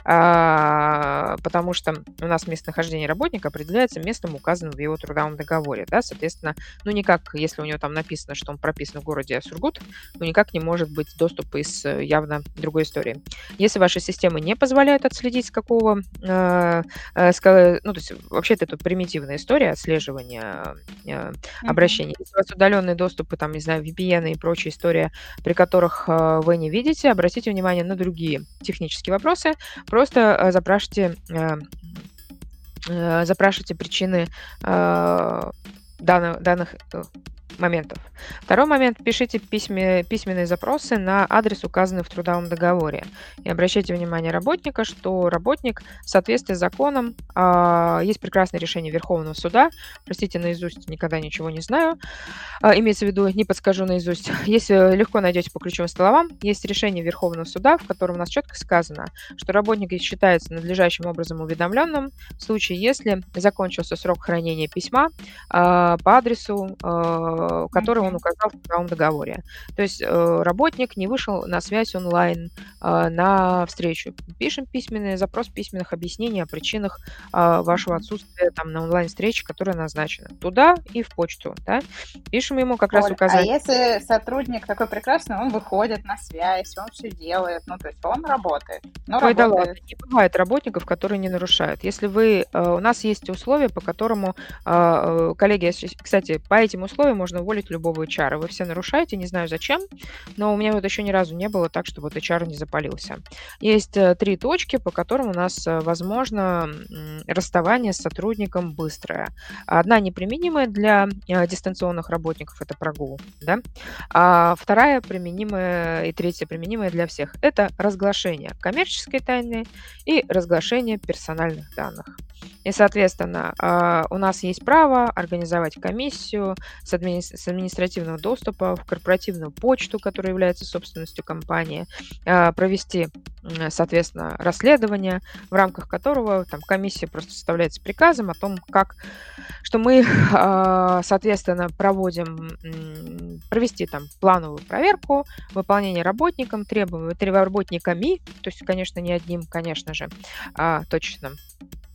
А, потому что у нас местонахождение работника определяется местом, указанным в его трудовом договоре. Да? Соответственно, ну никак, если у него там написано, что он прописан в городе Сургут, ну никак не может быть доступ из э, явно другой истории. Если ваши системы не позволяют отследить, какого, э, э, ну то есть вообще это примитивная история отслеживания э, обращений. Если у вас удаленные доступы, там, не знаю, VPN и прочая история, при которых э, вы не видите, обратите внимание на другие технические вопросы, просто э, запрашивайте, запрашивайте причины данных, данных моментов. Второй момент. Пишите письме, письменные запросы на адрес, указанный в трудовом договоре. И обращайте внимание работника, что работник в соответствии с законом, э, есть прекрасное решение Верховного суда, простите, наизусть никогда ничего не знаю, э, имеется в виду, не подскажу наизусть. Если легко найдете по ключевым словам, есть решение Верховного суда, в котором у нас четко сказано, что работник считается надлежащим образом уведомленным в случае, если закончился срок хранения письма э, по адресу, э, который он указал в трудовом договоре. То есть э, работник не вышел на связь онлайн, э, на встречу. Пишем письменный запрос письменных объяснений о причинах э, вашего отсутствия там на онлайн-встрече, которая назначена. Туда и в почту. Да? Пишем ему как Оль, раз указать. А если сотрудник такой прекрасный, он выходит на связь, он все делает, ну то есть он работает. Но Ой, работает. да ладно, не бывает работников, которые не нарушают. Если вы, у нас есть условия, по которому коллеги, кстати, по этим условиям можно уволить любого HR. Вы все нарушаете, не знаю зачем, но у меня вот еще ни разу не было так, что вот HR не запалился. Есть э, три точки, по которым у нас э, возможно расставание с сотрудником быстрое. Одна неприменимая для э, дистанционных работников, это прогул, да? А вторая применимая и третья применимая для всех, это разглашение коммерческой тайны и разглашение персональных данных. И, соответственно, а, у нас есть право организовать комиссию с, админи... с административного доступа в корпоративную почту, которая является собственностью компании, а, провести, соответственно, расследование, в рамках которого там, комиссия просто составляется приказом о том, как, что мы, а, соответственно, проводим, провести там плановую проверку, выполнение работникам, требуемые работниками, то есть, конечно, не одним, конечно же, а точно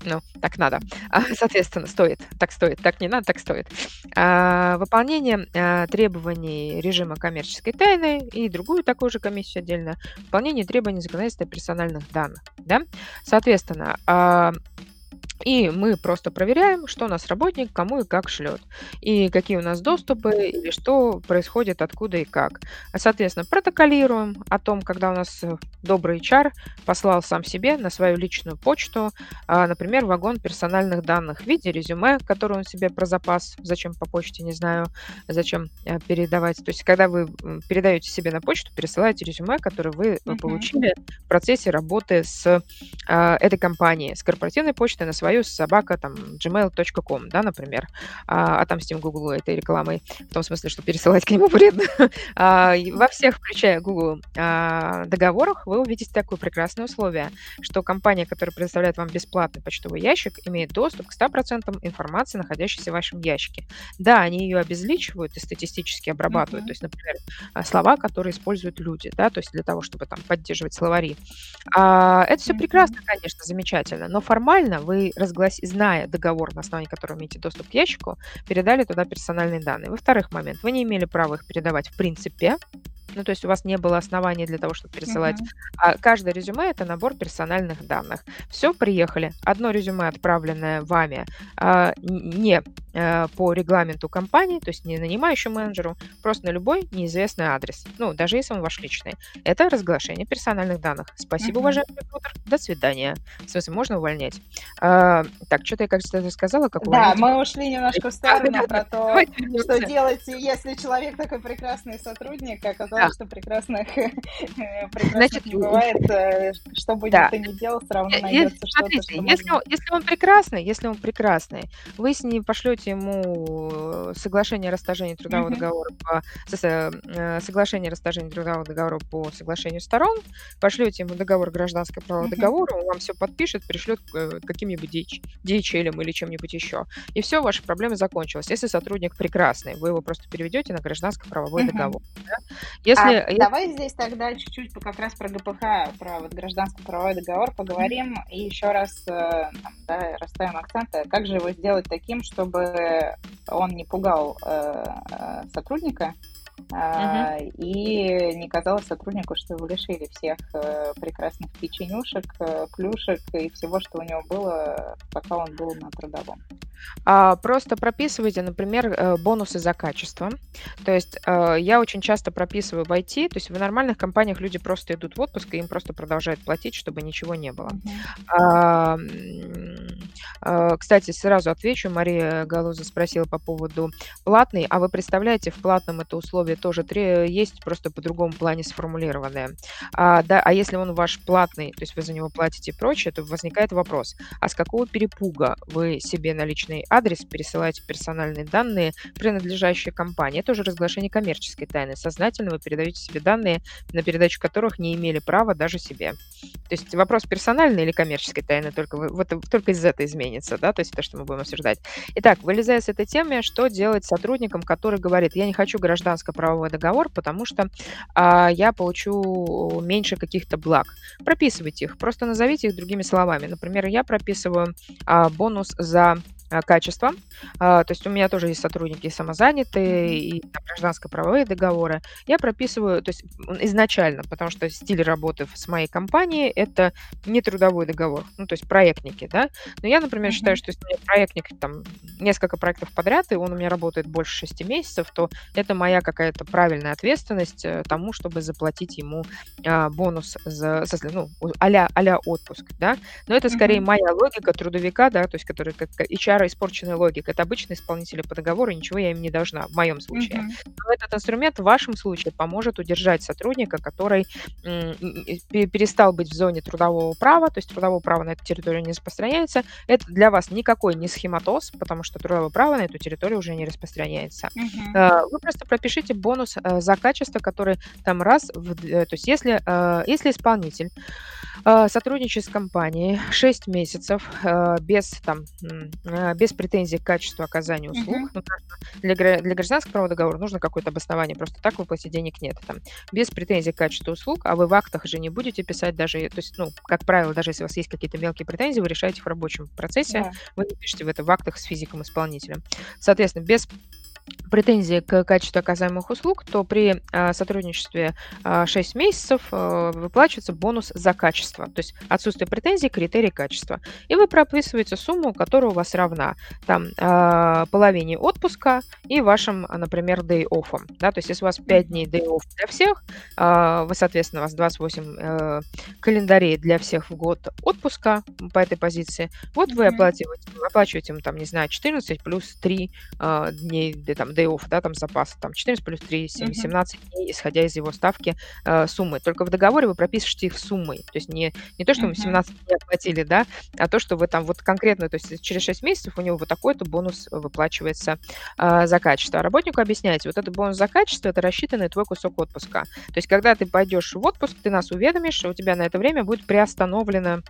ну, так надо. А, соответственно, стоит, так стоит, так не надо, так стоит. А, выполнение а, требований режима коммерческой тайны и другую такую же комиссию отдельно. Выполнение требований законодательства персональных данных. Да? Соответственно, и мы просто проверяем, что у нас работник кому и как шлет, и какие у нас доступы, или что происходит, откуда и как. Соответственно, протоколируем о том, когда у нас э, добрый HR послал сам себе на свою личную почту, а, например, вагон персональных данных в виде резюме, который он себе про запас, зачем по почте, не знаю, зачем э, передавать. То есть, когда вы передаете себе на почту, пересылаете резюме, которое вы uh-huh. получили в процессе работы с а, этой компанией, с корпоративной почтой на свою свою собака там gmail.com, да, например, а, отомстим Google этой рекламой, в том смысле, что пересылать к нему вредно. а, во всех, включая Google, а, договорах вы увидите такое прекрасное условие, что компания, которая предоставляет вам бесплатный почтовый ящик, имеет доступ к 100% информации, находящейся в вашем ящике. Да, они ее обезличивают и статистически обрабатывают, mm-hmm. то есть, например, а, слова, которые используют люди, да, то есть для того, чтобы там поддерживать словари. А, это все mm-hmm. прекрасно, конечно, замечательно, но формально вы разглас... зная договор, на основании которого имеете доступ к ящику, передали туда персональные данные. Во-вторых, момент, вы не имели права их передавать в принципе, ну, то есть у вас не было оснований для того, чтобы пересылать. Uh-huh. А каждое резюме это набор персональных данных. Все, приехали. Одно резюме, отправленное вами, а, не а, по регламенту компании, то есть не нанимающему менеджеру, просто на любой неизвестный адрес. Ну, даже если он ваш личный. Это разглашение персональных данных. Спасибо, uh-huh. уважаемый рекрутер. До свидания. В смысле, можно увольнять. А, так, что-то я, кажется, сказала, как Да, мы ушли немножко в сторону про то, что делать, если человек такой прекрасный сотрудник, оказался что прекрасных, прекрасных не бывает. Э, что бы да. ты ни делал, все равно найдется что-то, что если, он, если он прекрасный, если он прекрасный, вы с ним пошлете ему соглашение о расторжении трудового договора по соглашение о расторжении трудового договора по соглашению сторон, пошлете ему договор гражданского правового договора, он вам все подпишет, пришлет каким-нибудь DHL или чем-нибудь еще. И все, ваши проблемы закончилась. Если сотрудник прекрасный, вы его просто переведете на гражданско-правовой договор. Да? Если, а, если... Давай здесь тогда чуть-чуть как раз про ГПХ, про вот гражданско-правовой договор поговорим и еще раз э, там, да, расставим акценты. Как же его сделать таким, чтобы он не пугал э, э сотрудника, Uh-huh. И не казалось сотруднику, что вы лишили всех э, прекрасных печенюшек, э, плюшек и всего, что у него было, пока он был на трудовом. А, просто прописывайте, например, э, бонусы за качество. То есть я очень часто прописываю в IT, то есть в нормальных компаниях люди просто идут в отпуск и им просто продолжают платить, чтобы ничего не было. А, кстати, сразу отвечу, Мария Галуза спросила по поводу платный, а вы представляете, в платном это условие тоже есть, просто по другому плане сформулированное. А, да, а если он ваш платный, то есть вы за него платите и прочее, то возникает вопрос, а с какого перепуга вы себе на личный адрес пересылаете персональные данные, принадлежащие компании? Это уже разглашение коммерческой тайны. Сознательно вы передаете себе данные, на передачу которых не имели права даже себе. То есть вопрос персональной или коммерческой тайны только, вот, только из этой изменится, да, то есть то, что мы будем обсуждать. Итак, вылезая с этой темы, что делать сотрудникам, который говорит, я не хочу гражданско-правовой договор, потому что а, я получу меньше каких-то благ. Прописывайте их, просто назовите их другими словами. Например, я прописываю а, бонус за качества. А, то есть у меня тоже есть сотрудники самозанятые и гражданско-правовые договоры. Я прописываю, то есть изначально, потому что стиль работы с моей компанией это не трудовой договор, ну то есть проектники, да. Но я, например, mm-hmm. считаю, что если у меня проектник там несколько проектов подряд, и он у меня работает больше шести месяцев, то это моя какая-то правильная ответственность э, тому, чтобы заплатить ему а, бонус за, за ну, а-ля, а отпуск, да. Но это скорее mm-hmm. моя логика трудовика, да, то есть который как HR HR испорченная логика. Это обычные исполнители по договору, ничего я им не должна, в моем случае. Mm-hmm. Но этот инструмент в вашем случае поможет удержать сотрудника, который перестал быть в зоне трудового права, то есть трудового права на эту территорию не распространяется. Это для вас никакой не схематоз, потому что трудовое право на эту территорию уже не распространяется. Mm-hmm. Вы просто пропишите бонус э, за качество, который там раз, в, то есть если, э, если исполнитель сотрудничает с компанией 6 месяцев без там а, без претензий к качеству оказания услуг. Ну, для, для гражданского права договора нужно какое-то обоснование, просто так выплатить денег нет. Там, без претензий к качеству услуг, а вы в актах же не будете писать даже, то есть, ну, как правило, даже если у вас есть какие-то мелкие претензии, вы решаете в рабочем процессе, Да. вы не пишете в это в актах с физиком-исполнителем. Соответственно, без претензии к качеству оказываемых услуг, то при а, сотрудничестве а, 6 месяцев а, выплачивается бонус за качество, то есть отсутствие претензий, критерий качества. И вы прописываете сумму, которая у вас равна там, а, половине отпуска и вашим, например, day off. Да? То есть если у вас 5 дней day off для всех, а, вы, соответственно, у вас 28 а, календарей для всех в год отпуска по этой позиции, вот вы оплачиваете, оплачиваете там, не знаю, 14 плюс 3 а, дней там day off, да, там запас, там 14 плюс 3, 7, 17 дней, исходя из его ставки э, суммы. Только в договоре вы пропишете их суммой. То есть не, не то, что мы 17 дней оплатили, да, а то, что вы там вот конкретно, то есть через 6 месяцев у него вот такой-то бонус выплачивается э, за качество. А работнику объясняете, вот этот бонус за качество, это рассчитанный твой кусок отпуска. То есть когда ты пойдешь в отпуск, ты нас уведомишь, что у тебя на это время будет приостановлено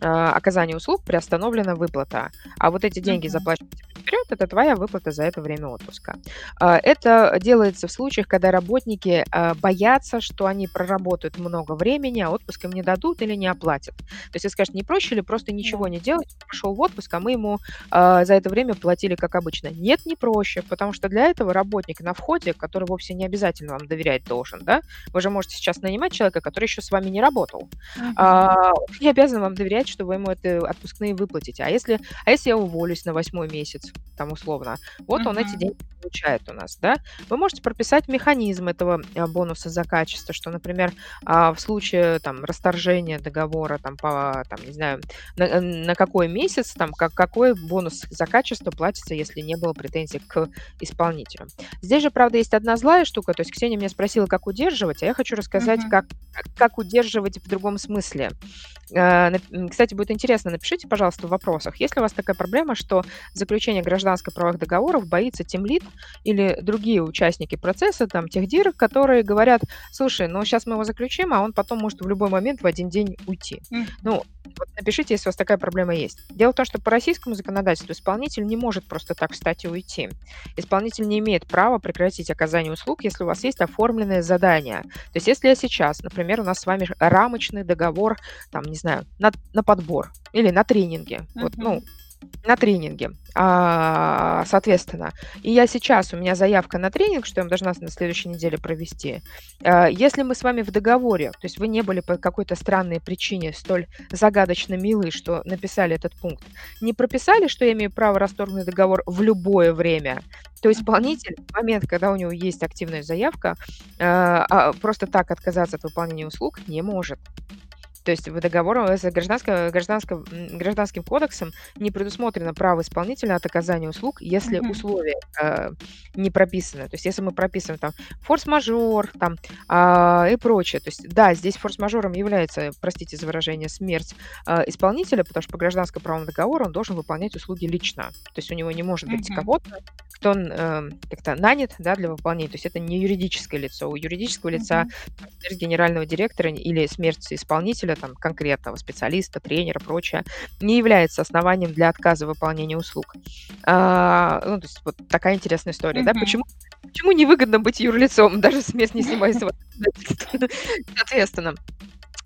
э, оказание услуг, приостановлена выплата. А вот эти деньги заплачиваются вперед, это твоя выплата за это время отпуска. А, это делается в случаях, когда работники а, боятся, что они проработают много времени, а отпуск им не дадут или не оплатят. То есть, если скажут, не проще ли просто ничего не делать, пошел в отпуск, а мы ему а, за это время платили как обычно. Нет, не проще, потому что для этого работник на входе, который вовсе не обязательно вам доверять должен, да, вы же можете сейчас нанимать человека, который еще с вами не работал. Uh-huh. Не обязан вам доверять, что вы ему это отпускные выплатите. А если, а если я уволюсь на восьмой месяц, там условно, вот uh-huh. он эти деньги получает у нас, да. Вы можете прописать механизм этого э, бонуса за качество, что, например, а, в случае там расторжения договора там по, там, не знаю, на, э, на какой месяц, там, как, какой бонус за качество платится, если не было претензий к исполнителю. Здесь же, правда, есть одна злая штука, то есть Ксения меня спросила, как удерживать, а я хочу рассказать, uh-huh. как, как удерживать в другом смысле. Э, кстати, будет интересно, напишите, пожалуйста, в вопросах, есть ли у вас такая проблема, что заключение гражданско-правовых договоров боится темлит или другие участники процесса, там, техдир, которые говорят, слушай, ну сейчас мы его заключим, а он потом может в любой момент в один день уйти. Mm. Ну, вот напишите, если у вас такая проблема есть. Дело в том, что по российскому законодательству исполнитель не может просто так встать и уйти. Исполнитель не имеет права прекратить оказание услуг, если у вас есть оформленное задание. То есть если я сейчас, например, у нас с вами рамочный договор, там, не знаю, на, на подбор или на тренинге, uh-huh. вот, ну, на тренинге, а, соответственно. И я сейчас, у меня заявка на тренинг, что я должна на следующей неделе провести. А, если мы с вами в договоре, то есть вы не были по какой-то странной причине столь загадочно милы, что написали этот пункт, не прописали, что я имею право расторгнуть договор в любое время, то исполнитель в момент, когда у него есть активная заявка, а, просто так отказаться от выполнения услуг не может. То есть в договоре с гражданско, гражданско, гражданским кодексом не предусмотрено право исполнителя от оказания услуг, если mm-hmm. условия э, не прописаны. То есть если мы прописываем там форс-мажор там, э, и прочее. То есть да, здесь форс-мажором является, простите за выражение, смерть э, исполнителя, потому что по гражданско-правому договору он должен выполнять услуги лично. То есть у него не может быть mm-hmm. кого-то, кто э, как-то нанят да, для выполнения. То есть это не юридическое лицо. У юридического mm-hmm. лица смерть генерального директора или смерть исполнителя там, конкретного специалиста, тренера, прочее, не является основанием для отказа выполнения услуг. А, ну, то есть вот такая интересная история, mm-hmm. да, почему, почему невыгодно быть юрлицом, даже с мест не снимая Соответственно,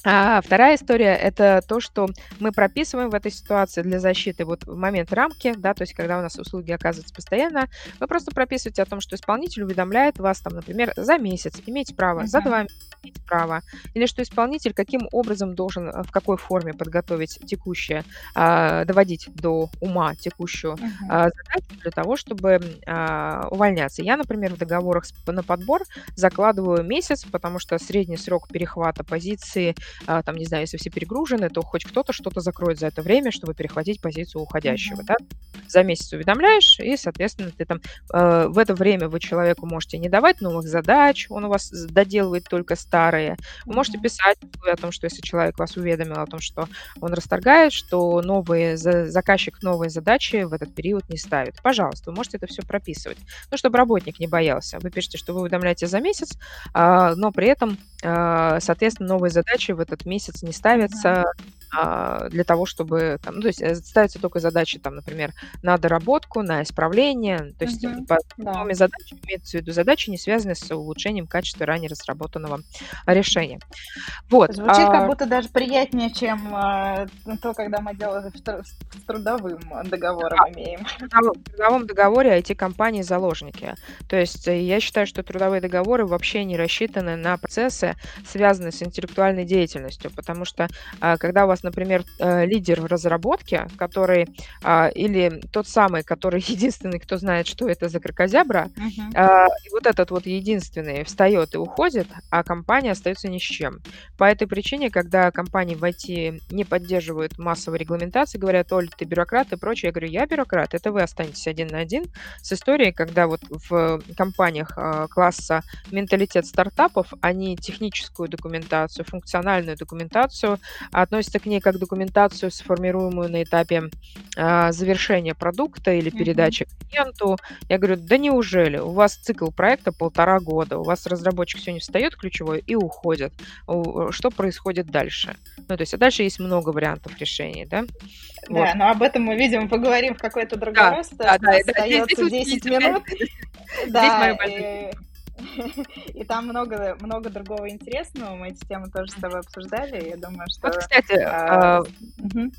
а вторая история– это то, что мы прописываем в этой ситуации для защиты вот в момент рамки, да, то есть когда у нас услуги оказываются постоянно, вы просто прописываете о том, что исполнитель уведомляет вас, там, например, за месяц, имеете право, uh-huh. за два месяца иметь право, или что исполнитель каким образом должен, э, в какой форме подготовить текущее, а, доводить до ума текущую uh-huh. а, задачу для того, чтобы а, увольняться. Я, например, в договорах на подбор закладываю месяц, потому что средний срок перехвата позиции там, не знаю, если все перегружены, то хоть кто-то что-то закроет за это время, чтобы перехватить позицию уходящего, да? За месяц уведомляешь, и, соответственно, ты там э, в это время вы человеку можете не давать новых задач, он у вас доделывает только старые. Вы можете писать о том, что если человек вас уведомил о том, что он расторгает, что новые, за, заказчик новые задачи в этот период не ставит. Пожалуйста, вы можете это все прописывать. Ну, чтобы работник не боялся. Вы пишете, что вы уведомляете за месяц, э, но при этом, соответственно, новые задачи в этот месяц не ставятся для того, чтобы там, ну, то есть э, ставятся только задачи, там, например, на доработку, на исправление, то есть угу, по да. новыми задачами имеется в виду задачи, не связанные с улучшением качества ранее разработанного решения. Вот. Звучит а... как будто даже приятнее, чем э, то, когда мы делаем с трудовым договором а, имеем. В трудовом договоре IT-компании заложники. То есть э, я считаю, что трудовые договоры вообще не рассчитаны на процессы, связанные с интеллектуальной деятельностью, потому что э, когда у вас вас, например, э, лидер в разработке, который а, или тот самый, который единственный, кто знает, что это за крокозябра, uh-huh. и вот этот вот единственный встает и уходит, а компания остается ни с чем. По этой причине, когда компании в IT не поддерживают массовой регламентации, говорят, Оль, ты бюрократ и прочее, я говорю, я бюрократ, это вы останетесь один на один с историей, когда вот в компаниях а, класса менталитет стартапов, они техническую документацию, функциональную документацию относятся к ней как документацию, сформируемую на этапе э, завершения продукта или передачи mm-hmm. клиенту. Я говорю, да неужели? У вас цикл проекта полтора года, у вас разработчик сегодня встает ключевой и уходит. Что происходит дальше? Ну, то есть, а дальше есть много вариантов решений, да? Да, вот. но об этом мы, видимо, поговорим в какой-то другой да, раз. Да, да, да, остается здесь, 10 минут. Да, И там много, много другого интересного. Мы эти темы тоже с тобой обсуждали. Я думаю, что... Вот, кстати, а, угу.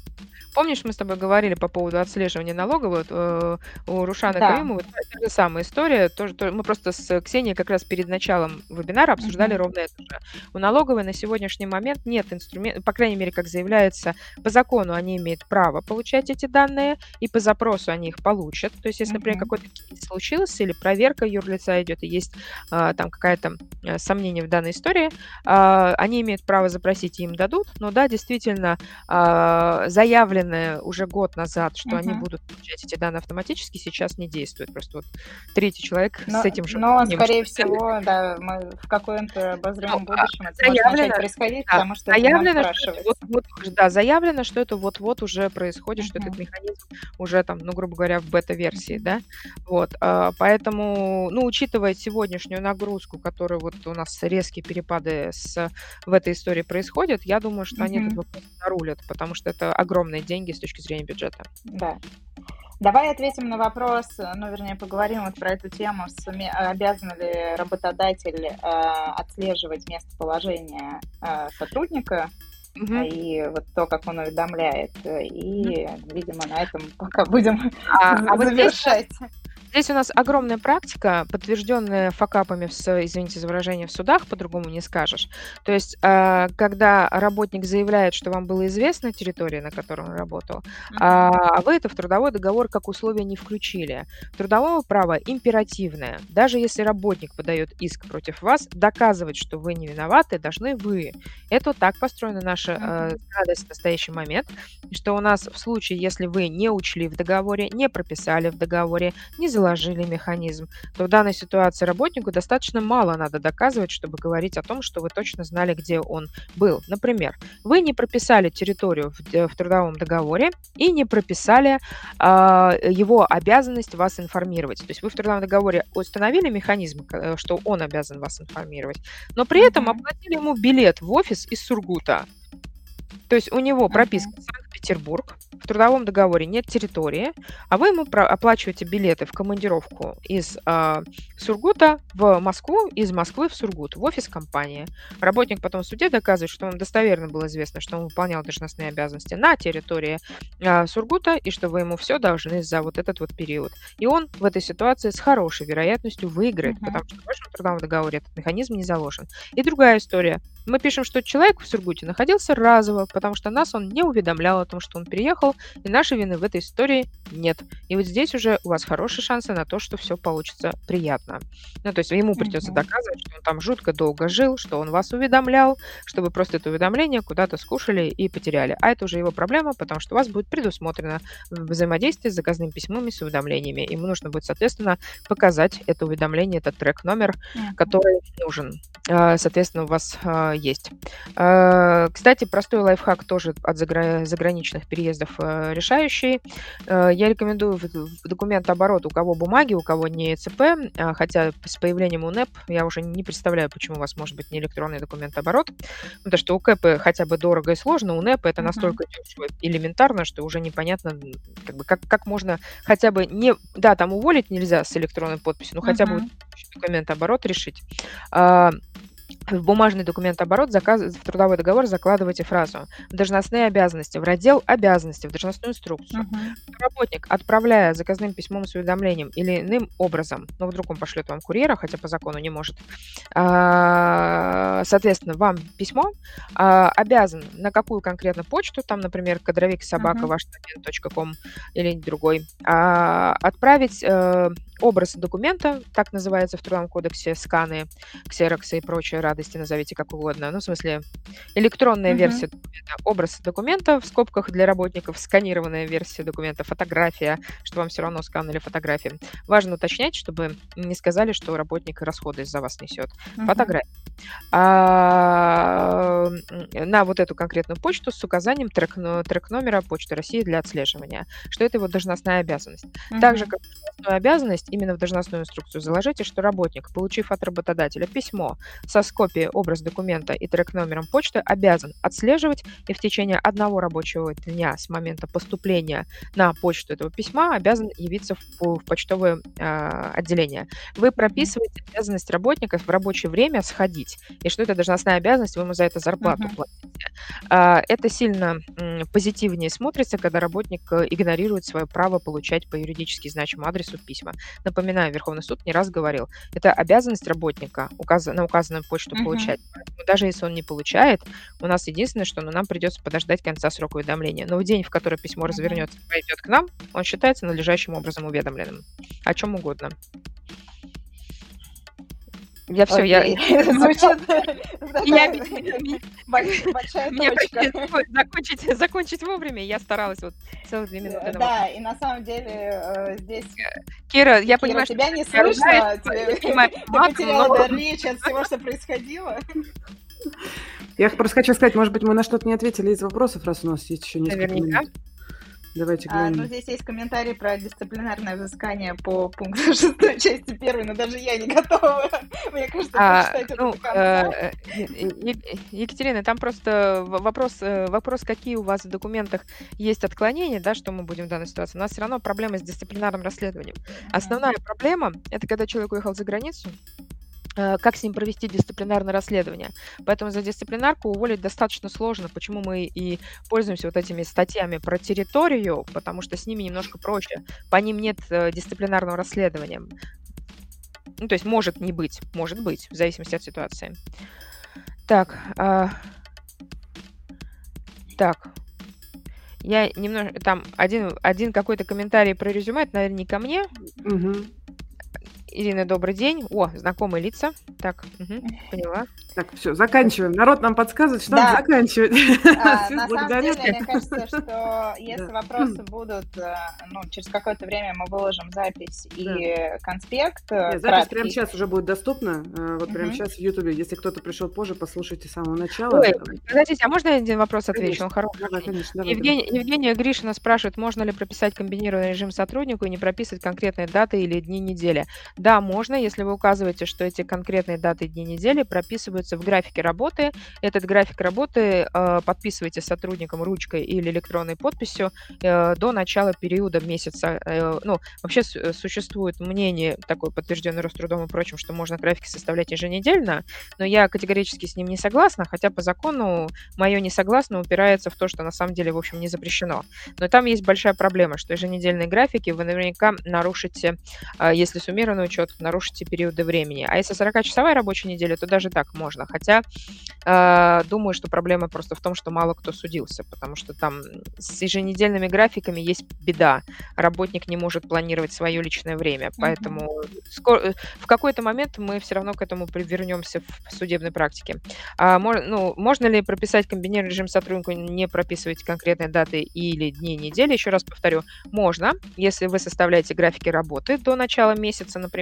Помнишь, мы с тобой говорили по поводу отслеживания налогов вот, э, у Рушана да. Каримова? Это та же самая история. Тоже, то, мы просто с Ксенией как раз перед началом вебинара обсуждали mm-hmm. ровно это же. У налоговой на сегодняшний момент нет инструмента, по крайней мере, как заявляется, по закону они имеют право получать эти данные, и по запросу они их получат. То есть, если, например, какой-то кейс случился, или проверка юрлица идет, и есть там какая-то э, сомнение в данной истории, э, они имеют право запросить, и им дадут. Но да, действительно, э, заявлено заявленное уже год назад, что uh-huh. они будут получать эти данные автоматически, сейчас не действует. Просто вот третий человек но, с этим же. Но, скорее всего, да, мы в каком-то обозримом ну, а будущем это заявлено, может происходить, да, потому что заявлено, что это вот, вот, да, заявлено, что это вот-вот уже происходит, uh-huh. что этот механизм уже там, ну, грубо говоря, в бета-версии, да, вот, а, поэтому, ну, учитывая сегодняшнюю нагрузку, которую вот у нас резкие перепады с, в этой истории происходят, я думаю, что uh-huh. они этот вопрос нарулят, потому что это огромные деньги с точки зрения бюджета. Да. Давай ответим на вопрос, ну, вернее, поговорим вот про эту тему, обязан ли работодатель э, отслеживать местоположение э, сотрудника угу. и вот то, как он уведомляет. И, угу. видимо, на этом пока будем а, а завершать. Вот здесь, Здесь у нас огромная практика, подтвержденная факапами, в, извините за выражение, в судах, по-другому не скажешь. То есть, э, когда работник заявляет, что вам было известна территория, на которой он работал, mm-hmm. а вы это в трудовой договор как условие не включили. Трудовое право императивное. Даже если работник подает иск против вас, доказывать, что вы не виноваты, должны вы. Это вот так построена наша э, радость в настоящий момент, что у нас в случае, если вы не учли в договоре, не прописали в договоре, не заложили механизм, то в данной ситуации работнику достаточно мало надо доказывать, чтобы говорить о том, что вы точно знали, где он был. Например, вы не прописали территорию в, в трудовом договоре и не прописали э, его обязанность вас информировать. То есть вы в трудовом договоре установили механизм, э, что он обязан вас информировать, но при этом оплатили ему билет в офис из Сургута. То есть у него прописка Санкт-Петербург, в трудовом договоре нет территории, а вы ему оплачиваете билеты в командировку из э, Сургута в Москву, из Москвы в Сургут, в офис компании. Работник потом в суде доказывает, что вам достоверно было известно, что он выполнял должностные обязанности на территории э, Сургута, и что вы ему все должны за вот этот вот период. И он в этой ситуации с хорошей вероятностью выиграет, uh-huh. потому что в вашем трудовом договоре этот механизм не заложен. И другая история. Мы пишем, что человек в Сургуте находился разово, потому что нас он не уведомлял о том, что он приехал, и нашей вины в этой истории нет. И вот здесь уже у вас хорошие шансы на то, что все получится приятно. Ну, то есть ему придется доказывать, что он там жутко долго жил, что он вас уведомлял, чтобы просто это уведомление куда-то скушали и потеряли. А это уже его проблема, потому что у вас будет предусмотрено взаимодействие с заказными письмами, с уведомлениями. Ему нужно будет, соответственно, показать это уведомление, этот трек-номер, который нужен. А, соответственно, у вас а, есть. А, кстати, простой лайфхак тоже от заграничных переездов решающий. Я рекомендую в документооборот, у кого бумаги, у кого не ЦП, хотя с появлением УНЭП я уже не представляю, почему у вас может быть не электронный документооборот, потому что у КЭП хотя бы дорого и сложно, у НЭП это настолько дешево, элементарно, что уже непонятно, как, бы, как, как можно хотя бы не... Да, там уволить нельзя с электронной подписью, но хотя бы документооборот решить в бумажный документооборот заказ... в трудовой договор закладывайте фразу «должностные обязанности» в раздел «обязанности» в должностную инструкцию. Uh-huh. Работник, отправляя заказным письмом с уведомлением или иным образом, ну, вдруг он пошлет вам курьера, хотя по закону не может, а, соответственно, вам письмо а, обязан на какую конкретно почту, там, например, кадровик собака uh-huh. или другой, а, отправить э, образ документа, так называется в Трудовом кодексе, сканы, ксероксы и прочие радости, назовите как угодно. Ну, в смысле, электронная uh-huh. версия документа, образ документа в скобках для работников, сканированная версия документа, фотография, что вам все равно скан или фотография. Важно уточнять, чтобы не сказали, что работник расходы из-за вас несет. Uh-huh. Фотография. а, на вот эту конкретную почту с указанием трек, трек номера Почты России для отслеживания, что это его должностная обязанность. Mm-hmm. Также как должностную обязанность именно в должностную инструкцию заложите, что работник, получив от работодателя письмо со скопией образ документа и трек номером почты, обязан отслеживать и в течение одного рабочего дня с момента поступления на почту этого письма обязан явиться в, в почтовое э, отделение. Вы прописываете обязанность работника в рабочее время сходить, и что это должностная обязанность, вы ему за это зарплату uh-huh. платите. А, это сильно позитивнее смотрится, когда работник э, игнорирует свое право получать по юридически значимому адресу письма. Напоминаю, Верховный суд не раз говорил, это обязанность работника указ... на указанную почту uh-huh. получать. даже если он не получает, у нас единственное, что ну, нам придется подождать конца срока уведомления. Но в день, в который письмо uh-huh. развернется и пойдет к нам, он считается надлежащим образом уведомленным. О чем угодно. Я все, я... Звучит... Большая точка. Закончить, закончить вовремя. Я старалась вот целых две минуты. Да, и на самом деле э, здесь... Кира, я понимаю, что... тебя не слышно. Ты потеряла дар речи от всего, что происходило. Я просто хочу сказать, может быть, мы на что-то не ответили из вопросов, раз у нас есть еще несколько минут. Давайте глянем. А, ну, здесь есть комментарий про дисциплинарное взыскание по пункту 6 части 1, но даже я не готова, мне кажется, а, прочитать ну, это э, Екатерина, там просто вопрос, э, вопрос, какие у вас в документах есть отклонения, да, что мы будем в данной ситуации. У нас все равно проблема с дисциплинарным расследованием. Основная проблема – это когда человек уехал за границу, Э, как с ним провести дисциплинарное расследование. Поэтому за дисциплинарку уволить достаточно сложно. Почему мы и пользуемся вот этими статьями про территорию, потому что с ними немножко проще. По ним нет э, дисциплинарного расследования. Ну, то есть может не быть, может быть, в зависимости от ситуации. Так, а... так, я немножко там один, один какой-то комментарий про резюме, это, наверное, не ко мне. Угу. Ирина, добрый день. О, знакомые лица. Так, угу, поняла. Так, все, заканчиваем. Народ нам подсказывает, что да. надо заканчивать. А, на самом деле, мне кажется, что если да. вопросы будут, э, ну, через какое-то время мы выложим запись да. и конспект. Нет, запись прямо сейчас уже будет доступна. Э, вот угу. прямо сейчас в Ютубе. Если кто-то пришел позже, послушайте с самого начала. Ой, подождите, а можно один вопрос отвечу? Он хороший. Давай, конечно, давай, Евгения, давай. Евгения Гришина спрашивает, можно ли прописать комбинированный режим сотруднику и не прописывать конкретные даты или дни недели. Да, можно, если вы указываете, что эти конкретные даты дни недели прописываются в графике работы. Этот график работы э, подписываете сотрудником ручкой или электронной подписью э, до начала периода месяца. Э, ну, вообще с- существует мнение, такое подтвержденное Рострудом и прочим, что можно графики составлять еженедельно, но я категорически с ним не согласна, хотя по закону мое не согласно упирается в то, что на самом деле, в общем, не запрещено. Но там есть большая проблема, что еженедельные графики вы наверняка нарушите, э, если суммированный учет, нарушите периоды времени. А если 40-часовая рабочая неделя, то даже так можно. Хотя э, думаю, что проблема просто в том, что мало кто судился, потому что там с еженедельными графиками есть беда. Работник не может планировать свое личное время. Поэтому mm-hmm. скоро, в какой-то момент мы все равно к этому вернемся в судебной практике. А, ну, можно ли прописать комбинированный режим сотруднику, не прописывать конкретные даты или дни недели? Еще раз повторю, можно, если вы составляете графики работы до начала месяца, например,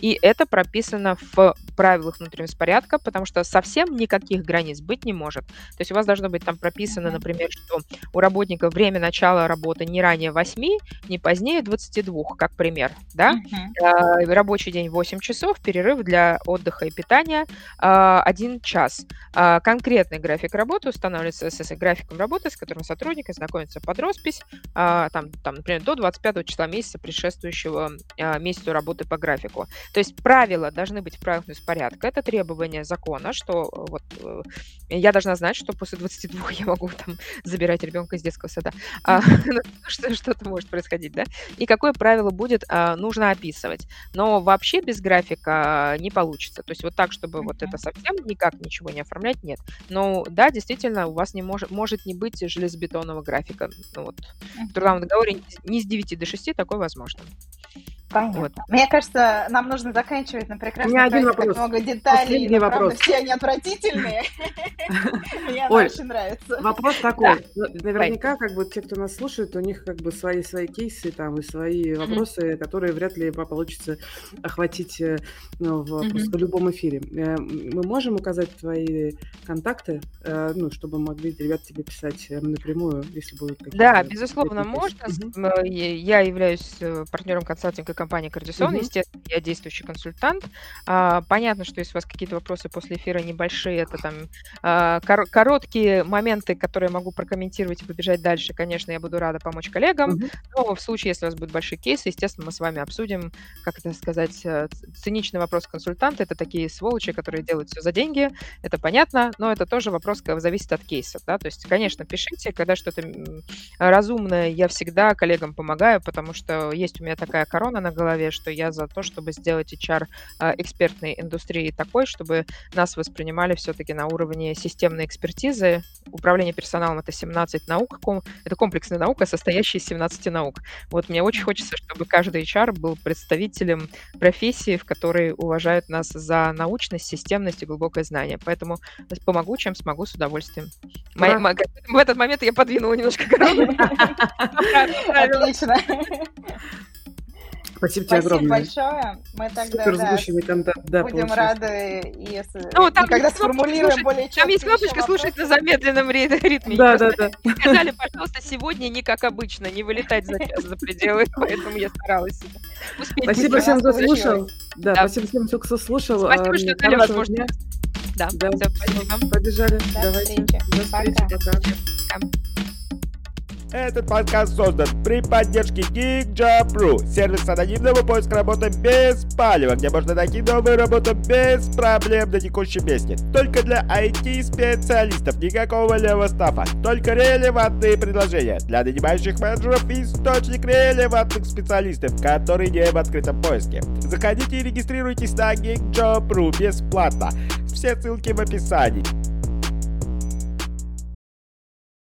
и это прописано в правилах внутреннего распорядка, потому что совсем никаких границ быть не может. То есть у вас должно быть там прописано, например, что у работника время начала работы не ранее 8, не позднее 22, как пример, да? Uh-huh. Рабочий день 8 часов, перерыв для отдыха и питания 1 час. А, конкретный график работы устанавливается с графиком работы, с которым сотрудник ознакомится под роспись, там, там, например, до 25 числа месяца, предшествующего месяцу работы по графику. То есть правила должны быть в правилах порядка. Это требование закона, что э, вот э, я должна знать, что после 22 я могу там забирать ребенка из детского сада. А, ну, что, что-то может происходить, да? И какое правило будет, а, нужно описывать. Но вообще без графика не получится. То есть вот так, чтобы вот это совсем никак ничего не оформлять, нет. Но да, действительно, у вас не может, может не быть железобетонного графика. Ну, вот, в трудовом договоре не с 9 до 6 такое возможно. Понятно. Вот. Мне кажется, нам нужно заканчивать на прекрасном один вопрос. так много деталей, но, вопрос. правда, все они отвратительные. Мне очень нравится. Вопрос такой. Ну, наверняка, как бы, те, кто нас слушает, у них как бы свои свои кейсы там и свои вопросы, которые вряд ли получится охватить э, ну, в любом эфире. Э, мы можем указать твои контакты, э, ну, чтобы могли ребят тебе писать напрямую, если будут какие-то... Да, безусловно, можно. Я являюсь партнером консалтинга компании Кардисон, естественно, я действующий консультант. А, понятно, что если у вас какие-то вопросы после эфира небольшие, это там а, короткие моменты, которые я могу прокомментировать и побежать дальше, конечно, я буду рада помочь коллегам. Но в случае, если у вас будут большие кейсы, естественно, мы с вами обсудим, как это сказать, э, циничный вопрос консультанта. Это такие сволочи, которые делают все за деньги. Это понятно, но это тоже вопрос зависит от кейса. Да? То есть, конечно, пишите, когда что-то разумное, я всегда коллегам помогаю, потому что есть у меня такая корона на голове, что я за то, чтобы сделать HR а, экспертной индустрии такой, чтобы нас воспринимали все-таки на уровне системной экспертизы. Управление персоналом — это 17 наук, это комплексная наука, состоящая из 17 наук. Вот мне очень хочется, чтобы каждый HR был представителем профессии, в которой уважают нас за научность, системность и глубокое знание. Поэтому помогу, чем смогу, с удовольствием. В этот момент я подвинула немножко корону. Отлично. Спасибо тебе огромное. большое. Мы тогда да, контакт, да, будем получилось. рады, если ну, там когда сформулируем слушать, более четко. Там есть кнопочка слушать на замедленном ритме. Да, да, да. Сказали, пожалуйста, сегодня не как обычно, не вылетать за час за пределы, поэтому я старалась успеть. Спасибо всем, кто слушал. Да, спасибо всем, кто слушал. Спасибо, что дали возможность. Да, все, спасибо. Побежали. Давайте. До встречи. Пока. Этот подкаст создан при поддержке GeekJob.ru, сервис анонимного поиска работы без палева, где можно найти новую работу без проблем на текущем месте. Только для IT-специалистов, никакого левого стафа, только релевантные предложения. Для нанимающих менеджеров источник релевантных специалистов, которые не в открытом поиске. Заходите и регистрируйтесь на GeekJob.ru бесплатно. Все ссылки в описании.